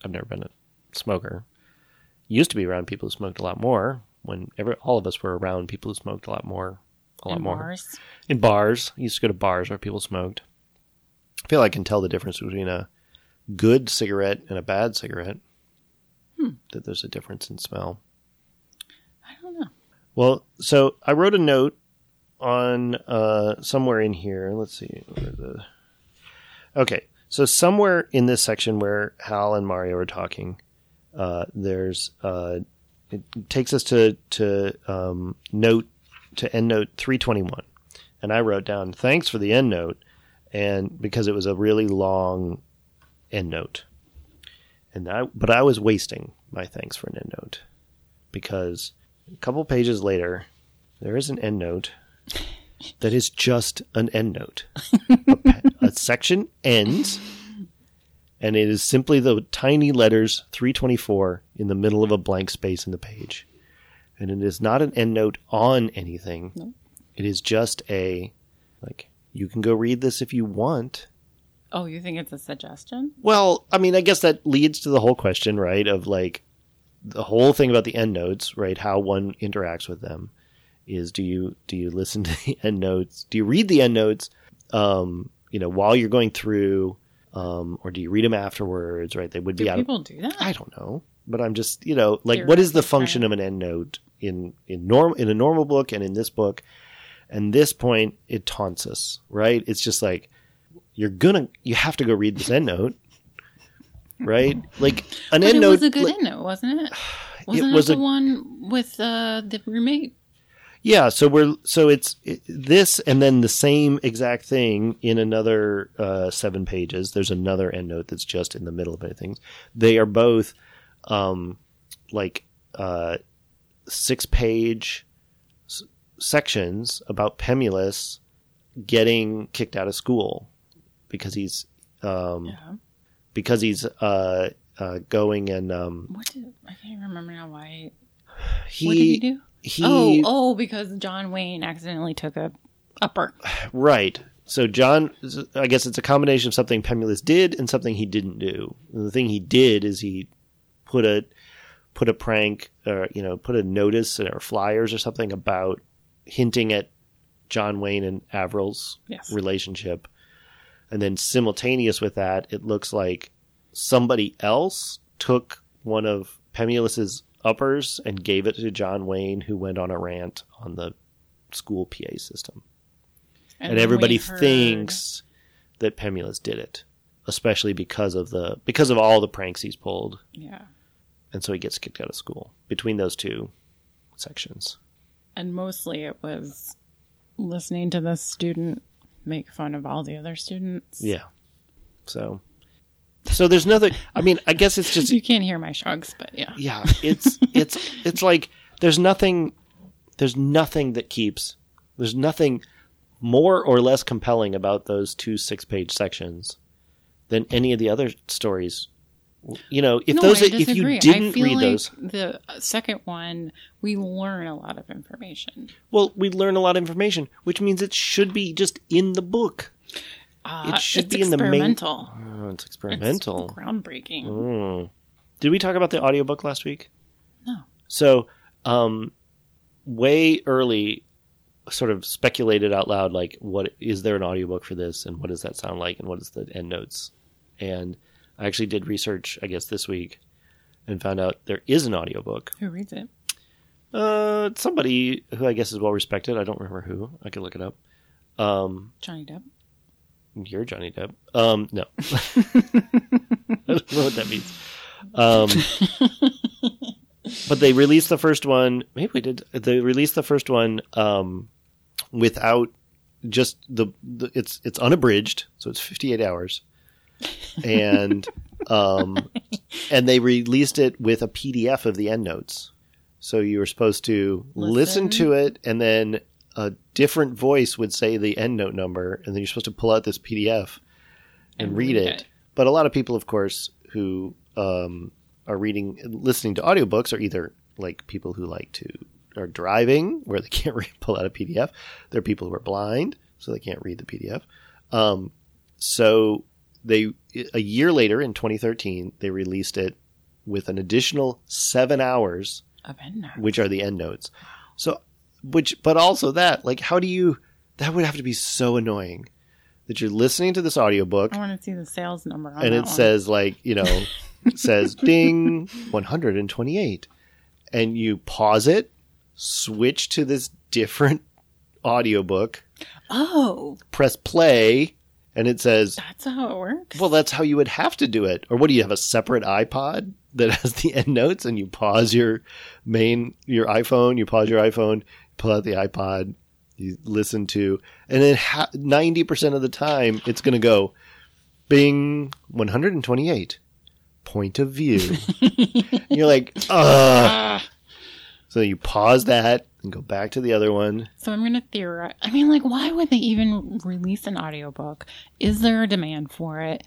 I've never been a smoker. Used to be around people who smoked a lot more. When every all of us were around people who smoked a lot more, a lot In more bars? in bars. Used to go to bars where people smoked. I feel I can tell the difference between a good cigarette and a bad cigarette. That there's a difference in smell. I don't know. Well, so I wrote a note on uh, somewhere in here. Let's see. Where the... Okay, so somewhere in this section where Hal and Mario are talking, uh, there's uh, it takes us to to um, note to end note three twenty one, and I wrote down thanks for the end note, and because it was a really long end note, and I but I was wasting my thanks for an end note because a couple pages later, there is an end note that is just an end note. a, a section ends, and it is simply the tiny letters 324 in the middle of a blank space in the page. And it is not an end note on anything. No. It is just a, like, you can go read this if you want. Oh, you think it's a suggestion? Well, I mean, I guess that leads to the whole question, right? Of like the whole thing about the end notes, right? How one interacts with them is do you do you listen to the end notes? Do you read the end notes? Um, you know, while you're going through, um, or do you read them afterwards? Right? They would Do be out. people do that? I don't know, but I'm just you know like what is the function of an end note in in norm in a normal book and in this book? And this point, it taunts us, right? It's just like you're gonna you have to go read this end note, right? Like an but end it note. was a good like- end note, wasn't it? Wasn't it, was the a- one with uh, the roommate? Yeah, so we're so it's it, this and then the same exact thing in another uh, seven pages. There's another endnote that's just in the middle of it. Things they are both um, like uh, six page sections about Pemulis getting kicked out of school because he's um, Yeah. because he's uh, uh, going and um, What did I can't remember now? Why? he what did he do? he oh, oh, because John Wayne accidentally took a upper. Right. So John, I guess it's a combination of something Pemulis did and something he didn't do. And the thing he did is he put a put a prank, or you know, put a notice or flyers or something about hinting at John Wayne and Avril's Yes. relationship, and then simultaneous with that, it looks like somebody else took one of Pemulis's uppers and gave it to John Wayne, who went on a rant on the school PA system and, we everybody heard- thinks that Pemulis did it, especially because of the because of all the pranks he's pulled, Yeah. and so he gets kicked out of school. Between those two sections, And mostly it was listening to the student make fun of all the other students. yeah. So, so there's nothing. I mean, I guess it's just You can't hear my shrugs, but yeah. yeah. It's it's it's like there's nothing. There's nothing that keeps. There's nothing more or less compelling about those two six page sections than any of the other stories. You know, if no, those I if you disagree. Didn't feel read like those, the second one, we learn a lot of information. well, we'd learn a lot of information, which means it should be just in the book. Uh, It should be in the main- experimental. Oh, it's It's experimental. groundbreaking. Mm. Did we talk about the audiobook last week? No. So, um, way early, sort of speculated out loud, like, what is there an audiobook for this, and what does that sound like, and what is the end notes? And I actually did research, I guess, this week, and found out there is an audiobook. Who reads it? Uh, somebody who I guess is well respected. I don't remember who. I could look it up. Um, Johnny Depp. you're Johnny Depp. Um, no. I don't know what that means. Um, but they released the first one. Maybe we did. They released the first one um, without just the, the. It's it's unabridged, so it's 58 hours, and um, and they released it with a PDF of the endnotes. So you were supposed to listen, Listen. to it, and then a different voice would say the endnote number, and then you're supposed to pull out this PDF and, And read, read it. it. But a lot of people, of course, who um, are reading, listening to audiobooks are either like people who like to are driving where they can't read, pull out a PDF. They're people who are blind, so they can't read the PDF. Um, so they a year later in 2013 they released it with an additional seven hours Of end notes. which are the end notes. So, which, but also that, like, how do you, that would have to be so annoying that you're listening to this audiobook I want to see the sales number on and it one. says, like, you know, it says ding, 128. And you pause it, switch to this different audiobook, "Oh, press play, and it says, that's how it works." well, that's how you would have to do it. Or what do you have a separate iPod that has the end notes and you pause your main your iPhone, you pause your iPhone, pull out the iPod, you listen to, and then ninety percent of the time it's going to go, Bing, one hundred and twenty-eight, point of view. You're like, ugh. Ah. So you pause that and go back to the other one. So I'm going to theorize. I mean, like, why would they even release an audiobook? Is there a demand for it?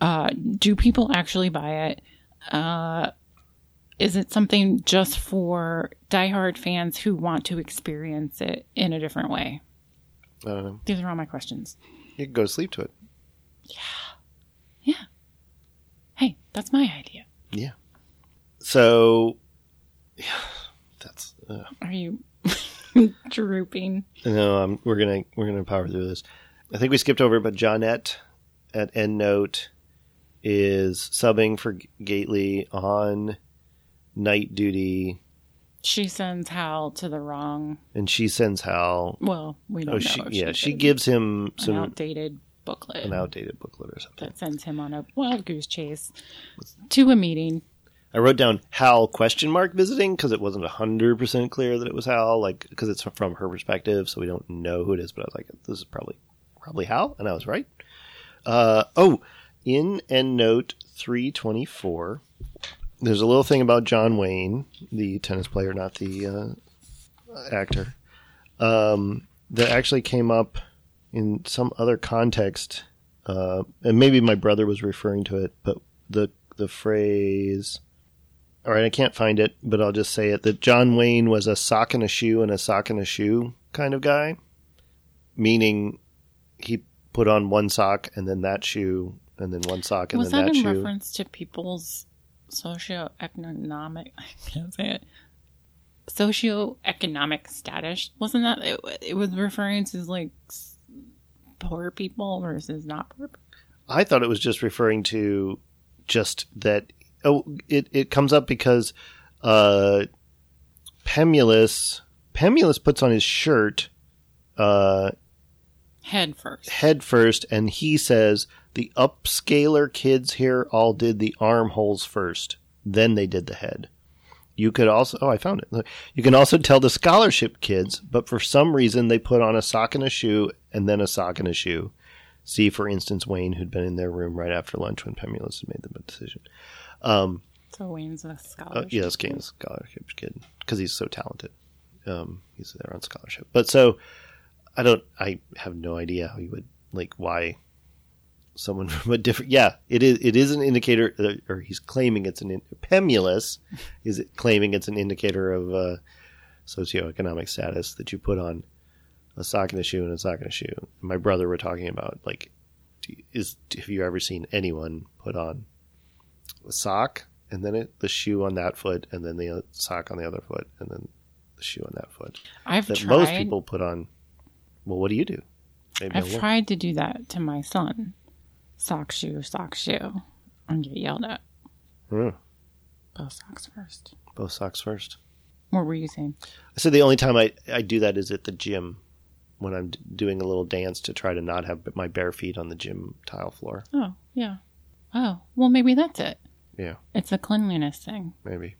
Uh, do people actually buy it? Uh, is it something just for diehard fans who want to experience it in a different way? I don't know. These are all my questions. You can go to sleep to it. Yeah. Yeah. Hey, that's my idea. Yeah. So, yeah, Uh, Are you drooping? No, um, we're gonna we're gonna power through this. I think we skipped over, but Johnette at Ennet is subbing for Gately on night duty, She sends Hal to the wrong. and she sends Hal. Well, we don't Oh, know. she yeah, she did. gives him an some outdated booklet an outdated booklet or something. that sends him on a wild goose chase to a meeting. I wrote down Hal question mark visiting because it wasn't hundred percent clear that it was Hal, like because it's from her perspective, so we don't know who it is. But I was like, this is probably probably Hal, and I was right. Uh, oh, in end note three twenty four, there's a little thing about John Wayne, the tennis player, not the uh, actor, um, that actually came up in some other context, uh, and maybe my brother was referring to it, but the the phrase all right, I can't find it, but I'll just say it that John Wayne was a sock and a shoe and a sock and a shoe kind of guy, meaning he put on one sock and then that shoe and then one sock and Was then that that, in shoe. reference to people's socioeconomic? I can't say it. Socioeconomic status wasn't that? It, it was referring to like poor people versus not poor. people. I thought it was just referring to just that. Oh, it, it comes up because uh, Pemulis Pemulis puts on his shirt uh, Head first. head first, and he says the upscaler kids here all did the armholes first, then they did the head. You could also, oh, I found it. You can also tell the scholarship kids, but for some reason they put on a sock and a shoe and then a sock and a shoe. See, for instance, Wayne, who'd been in their room right after lunch when Pemulis had made the decision. Um, So Wayne's a uh, scholarship. yes, Gaines scholarship kid because he's so talented. Um, he's there on scholarship, but so I don't. I have no idea how you would like why someone from a different. Yeah, it is. It is an indicator, uh, or he's claiming it's an in, Pemulis is it claiming it's an indicator of uh, socioeconomic status that you put on a sock and a shoe and a sock and a shoe. My brother were talking about like, is have you ever seen anyone put on a sock and then it, the shoe on that foot and then the uh, sock on the other foot and then the shoe on that foot? I've That tried. most people put on. Well, what do you do? Maybe I've tried to do that to my son. Sock shoe, sock shoe, and get yelled at. Hmm. Both socks first. both socks first. What were you saying? I said the only time I, I do that is at the gym when I'm d- doing a little dance to try to not have my bare feet on the gym tile floor. Oh, yeah. Oh, well, maybe that's it. Yeah, It's a cleanliness thing. maybe.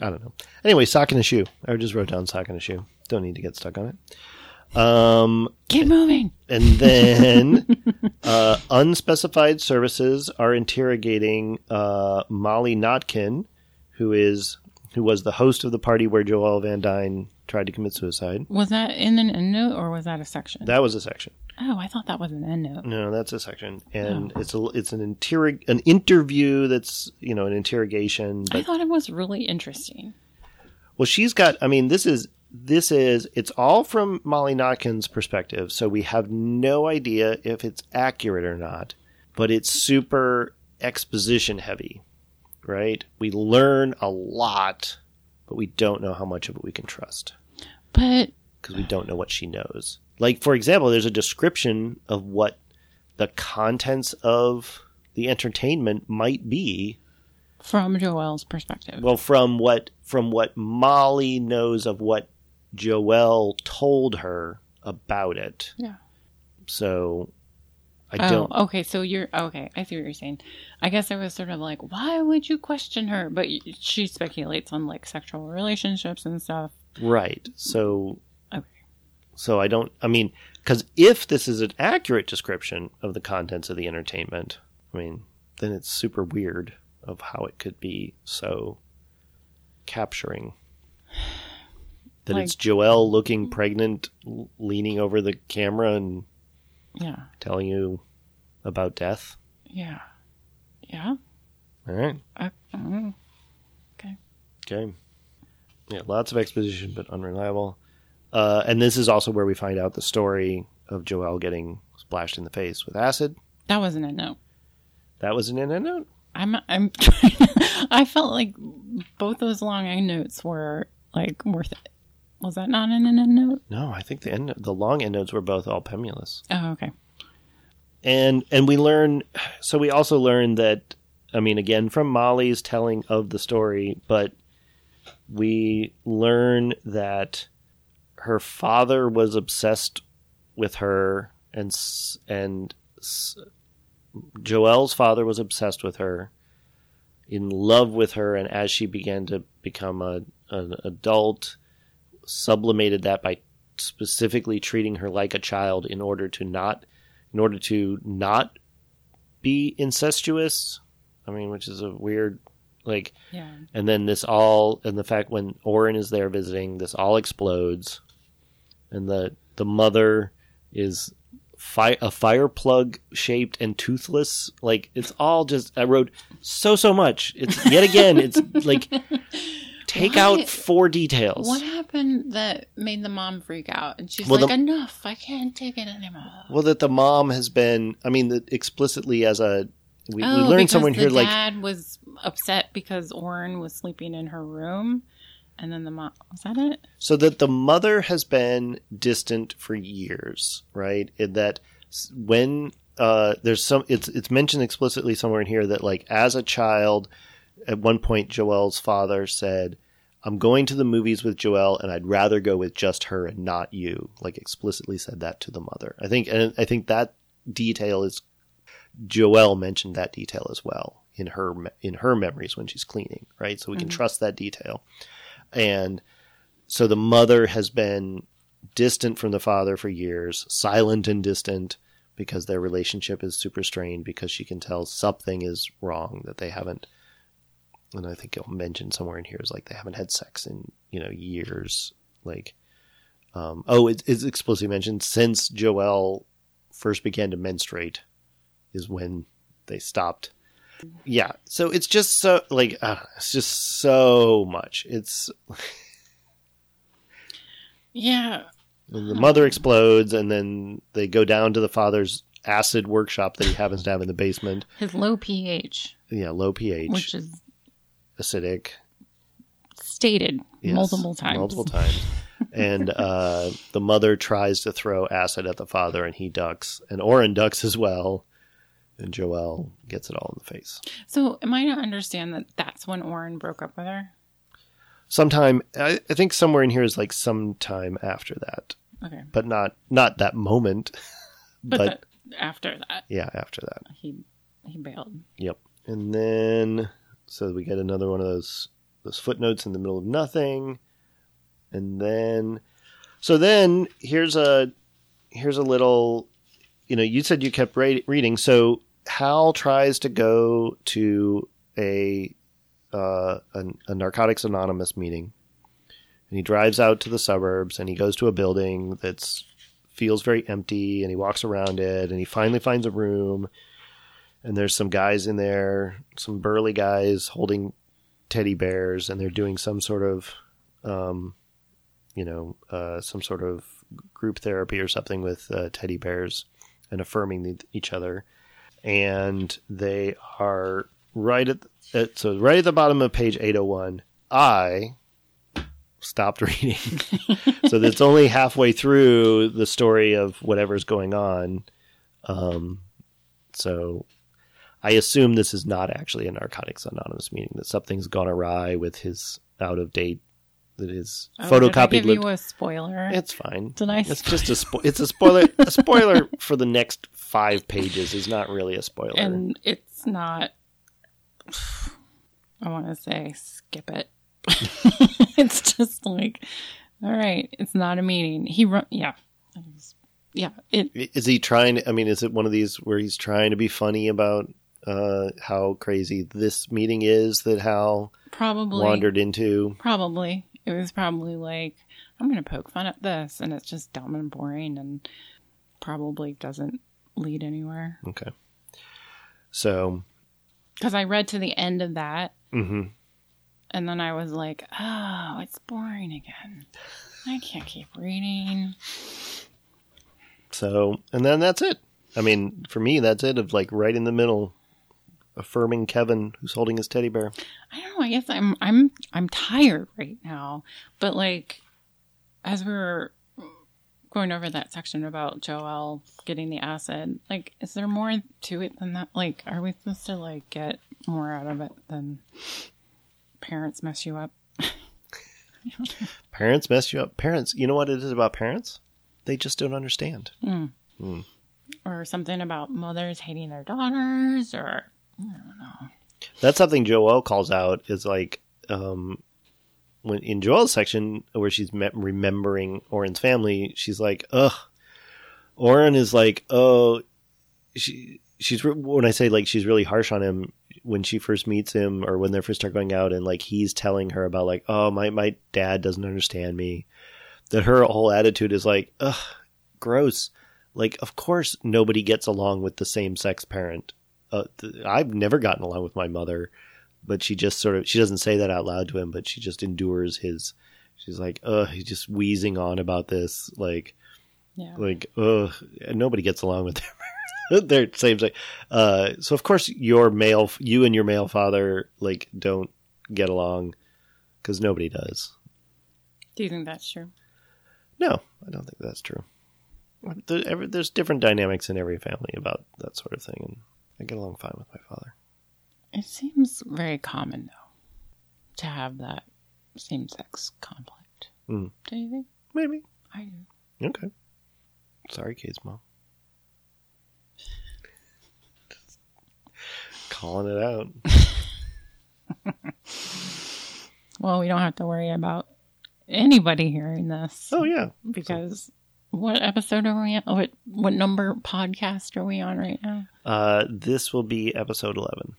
I don't know. Anyway, sock and a shoe. I just wrote down sock and a shoe. Don't need to get stuck on it. Um, Keep moving. and then uh, unspecified services are interrogating uh, Molly Notkin, who is who was the host of the party where Joelle Van Dyne tried to commit suicide. Was that in an end note or was that a section? That was a section. Oh, I thought that was an end note. No, that's a section, and oh. it's a it's an interrog an interview that's you know an interrogation. I thought it was really interesting. well, she's got. I mean, this is this is it's all from Molly Notkin's perspective, so we have no idea if it's accurate or not. But it's super exposition heavy, right? We learn a lot, but we don't know how much of it we can trust But because we don't know what she knows. Like, for example, there's a description of what the contents of the entertainment might be. from Joelle's perspective. Well, from what from what Molly knows of what Joelle told her about it. Yeah. So I oh, don't. okay. So you're okay. I see what you're saying. I guess I was sort of like, why would you question her? But she speculates on like sexual relationships and stuff. Right. So. Okay. So I don't. I mean, because if this is an accurate description of the contents of the entertainment, I mean, then it's super weird of how it could be so capturing. That it's Joelle looking pregnant, leaning over the camera and Yeah. telling you about death. Yeah. Yeah. All right. I, mm. Okay. Yeah, lots of exposition, but unreliable. Uh, and this is also where we find out the story of Joelle getting splashed in the face with acid. that wasn't a note. That was an in and out. I'm. I'm. Trying, I felt like both those long end notes were like worth it. Was that not an end note? No, I think the end, the long end notes were both all Pemulis. Oh, okay. and and we learn so we also learn that i mean again from molly's telling of the story but we learn that her father was obsessed with her and and s- Joelle's father was obsessed with her in love with her and as she began to become a an adult sublimated that by specifically treating her like a child in order to not in order to not be incestuous i mean which is a weird like Yeah. and then this all and the fact when Orin is there visiting, this all explodes, and the the mother is fi- a fire plug shaped and toothless. Like it's all just I wrote so so much. It's yet again. It's like take Why- out four details. What happened that made the mom freak out? And she's Well, like, the- enough. I can't take it anymore. Well, that the mom has been. I mean, that explicitly as a we, we oh, learned someone here like dad was upset because Orin was sleeping in her room. And then the mom. Was that it? so that the mother has been distant for years, right? In that when uh, there's some, it's it's mentioned explicitly somewhere in here that like as a child, at one point Joelle's father said, "I'm going to the movies with Joelle, and I'd rather go with just her and not you." Like explicitly said that to the mother. I think, and I think that detail is Joelle mentioned that detail as well in her in her memories when she's cleaning, right? So we can trust that detail. And so the mother has been distant from the father for years, silent and distant because their relationship is super strained because she can tell something is wrong that they haven't and I think it'll mention somewhere in here is like they haven't had sex in, you know, years. Like um oh, it, it's explicitly mentioned since Joelle first began to menstruate is when they stopped. Yeah, so it's just so like uh, it's just so much. It's Yeah. the mother explodes, and then they go down to the father's acid workshop that he happens to have in the basement. His low pH, Yeah, low pH, which is acidic, stated yes, multiple times. multiple times. and uh, the mother tries to throw acid at the father, and he ducks, and Orin ducks as well. And Joelle gets it all in the face. So, am I to understand that that's when Orin broke up with her? Sometime, I, I think somewhere in here is like sometime after that, Okay. but not not that moment. But, But, the- after that, yeah, after that. he he bailed. Yep. And then so we get another one of those those footnotes in the middle of nothing. And then so then here's a here's a little you know, you said you kept reading. So Hal tries to go to a uh, a, a Narcotics Anonymous meeting, and he drives out to the suburbs, and he goes to a building that's feels very empty, and he walks around it, and he finally finds a room, and there's some guys in there, some burly guys holding teddy bears, and they're doing some sort of, um, you know, uh, some sort of group therapy or something with uh, teddy bears and affirming the, each other. And they are right at, at so right at the bottom of page 801. I stopped reading, so that's only halfway through the story of whatever's going on. Um, so I assume this is not actually a Narcotics Anonymous meeting. That something's gone awry with his out of date. That is Oh, did photocopied. give lit- you a spoiler? it's fine. Did I It's just a spo- it's a spoiler. a spoiler for the next five pages is not really a spoiler. and it's not. I want to say skip it. it's just like, all right, it's not a meeting. He run, yeah, yeah. It is he trying? I mean, is it one of these where he's trying to be funny about uh, how crazy this meeting is that Hal probably wandered into? Probably. It was probably like, I'm going to poke fun at this, and it's just dumb and boring and probably doesn't lead anywhere. Okay, so Because I read to the end of that, Mm-hmm. and then I was like, oh, it's boring again. I can't keep reading. so and then that's it. I mean, for me, that's it. Of like right in the middle, affirming Kevin who's holding his teddy bear. I don't know. I guess I'm I'm I'm tired right now, but like as we are going over that section about Joelle getting the acid, like, is there more to it than that? Like, are we supposed to like get more out of it than parents mess you up? Parents mess you up. Parents, you know what it is about parents? They just don't understand. Hmm. Hmm. or something about mothers hating their daughters, or That's something Joelle calls out is like um, when in Joelle's section where she's me- remembering Orin's family, she's like, ugh. Oren is like, oh, she she's when I say like she's really harsh on him when she first meets him or when they first start going out and like he's telling her about like, oh my my dad doesn't understand me. That her whole attitude is like, ugh, gross. Like, of course nobody gets along with the same sex parent uh, th- I've never gotten along with my mother, but she just sort of she doesn't say that out loud to him, but she just endures his. She's like, ugh, he's just wheezing on about this, like, yeah, like, ugh, and nobody gets along with their their same sex. Uh, so of course your male, you and your male father, like, don't get along because nobody does. do you think that's true? No, I don't think that's true. There's different dynamics in every family about that sort of thing, and I get along fine with my father. It seems very common though to have that same-sex conflict. Mm. Do you think? Maybe. I do. Okay. Sorry, Kate's mom. Calling it out. Well, we don't have to worry about anybody hearing this Oh yeah. because what episode are we on? What what number podcast are we on right now? Uh, this will be episode eleven.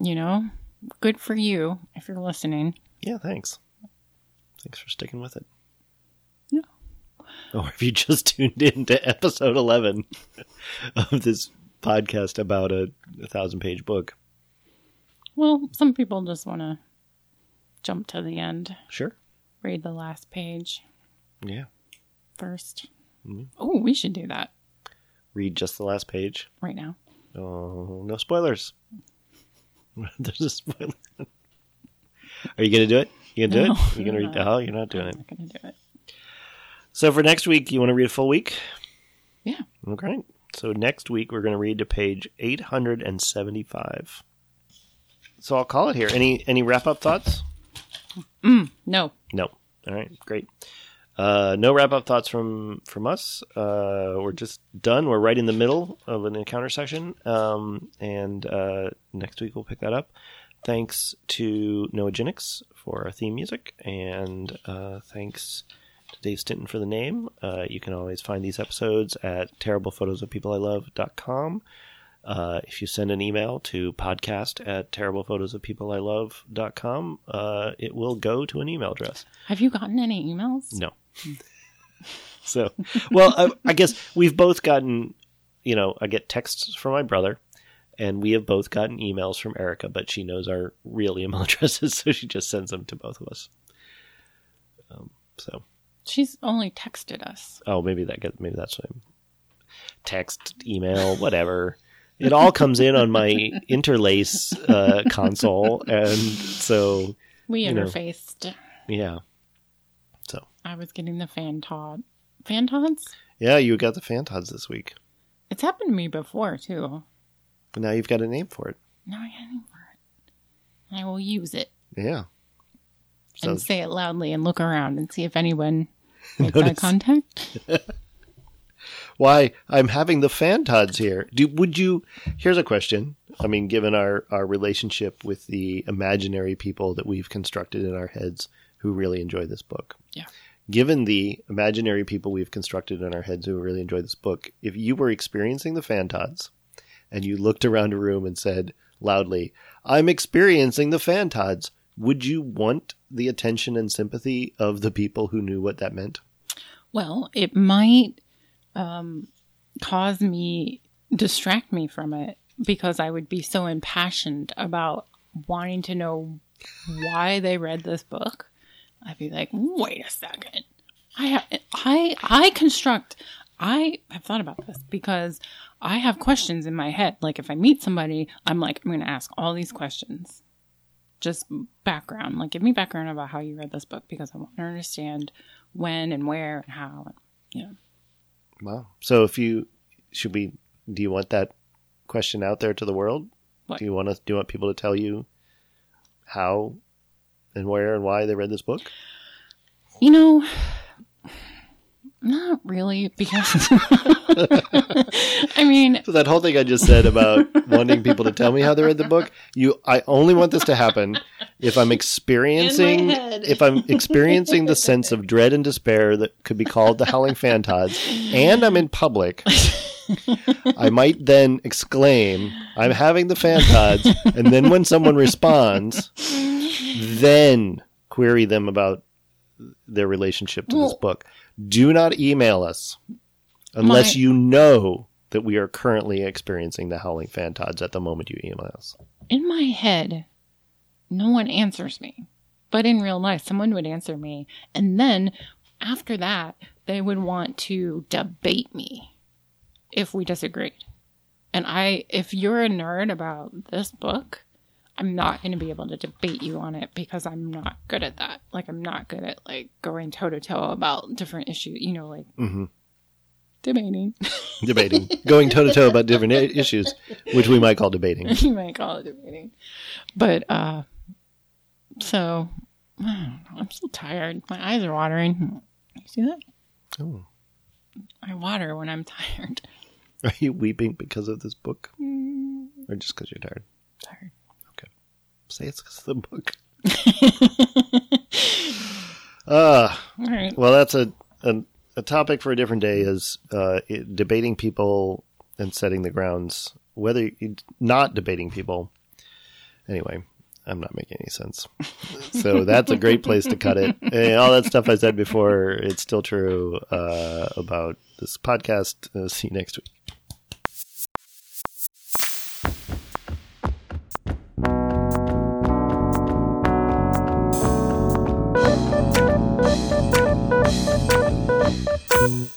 You know, good for you if you're listening. Yeah, thanks. Thanks for sticking with it. Yeah. Or if you just tuned in to episode eleven of this podcast about a, a thousand page book. Well, some people just want to jump to the end, Sure. read the last page Yeah. First. Mhm. Oh, we should do that Read just the last page. right now. Oh, no spoilers. There's a spoiler. Are you gonna do it? You gonna do No, it? You gonna read? not. Oh, you're not doing I'm it. not going to do it. So for next week, you want to read a full week? Yeah. Okay. So next week we're going to read to page 875. So I'll call it here. Any any wrap up thoughts? No. No. All right. Great. Uh, no wrap up thoughts from from us. Uh, we're just done. We're right in the middle of an encounter section, um, and uh, next week we'll pick that up. Thanks to Noah Genix for our theme music, and uh, thanks to Dave Stinton for the name. Uh, you can always find these episodes at terriblephotosofpeopleilove.com. Uh, if you send an email to podcast at terriblephotosofpeopleilove.com, uh, it will go to an email address. Have you gotten any emails? No. so, well, I, I guess we've both gotten, you know, I get texts from my brother, and we have both gotten emails from Erica, but she knows our real email addresses, so she just sends them to both of us. Um, so, She's only texted us. oh, maybe that gets maybe that's what I'm, text, email, whatever. It all comes in on my InterLace uh, console, and so We You know. interfaced. yeah, I was getting the fantod. Fan Tods? yeah, you got the fan Fantods this week. It's happened to me before, too. But now you've got a name for it. Now I got a name for it. I will use it Yeah. And say it loudly and look around and see if anyone makes eye contact. why I'm having the fan Fantods here. Do would you? Here's a question. I mean, given our our relationship with the imaginary people that we've constructed in our heads who really enjoy this book. Yeah. Given the imaginary people we've constructed in our heads who really enjoy this book, if you were experiencing the Fantods and you looked around a room and said loudly, "I'm experiencing the Fantods," would you want the attention and sympathy of the people who knew what that meant? Well, it might um, cause me, distract me from it because I would be so impassioned about wanting to know why they read this book. I'd be like, wait a second. I have, I, I construct, I have thought about this because I have questions in my head. Like if I meet somebody, I'm like, I'm going to ask all these questions. Just background, like give me background about how you read this book because I want to understand when and where and how. Yeah. Wow. So if you should we do you want that question out there to the world? What? Do you want us do you want people to tell you how and where and why they read this book? You know, not really, because I mean, So that whole thing I just said about wanting people to tell me how they read the book, you I only want this to happen if I'm experiencing, if I'm experiencing the sense of dread and despair that could be called the howling fantods and I'm in public. I might then exclaim, I'm having the fantods, and then when someone responds, then query them about their relationship to this book. Do not email us unless My- you know that we are currently experiencing the howling fantods at the moment you email us. in my head, no one answers me. But in real life, someone would answer me. And then after that, they would want to debate me if we disagreed. And I, if you're a nerd about this book, I'm not going to be able to debate you on it because I'm not good at that. Like, I'm not good at like going toe to toe about different issues, you know, like hmm debating. Debating, going toe to toe about different issues, which we might call debating. you might call it debating. But uh so I don't know, I'm so tired. My eyes are watering. You see that? Oh. I water when I'm tired. Are you weeping because of this book, Mm, or just because you're tired? tired. Okay. Say it's because of the book. Ah. All right. Well, that's a, a a topic for a different day. Is uh, it, debating people and setting the grounds. Whether you, not debating people. Anyway, I'm not making any sense. So that's a great place to cut it. And all that stuff I said before, it's still true uh, about this podcast. Uh, see you next week. Thank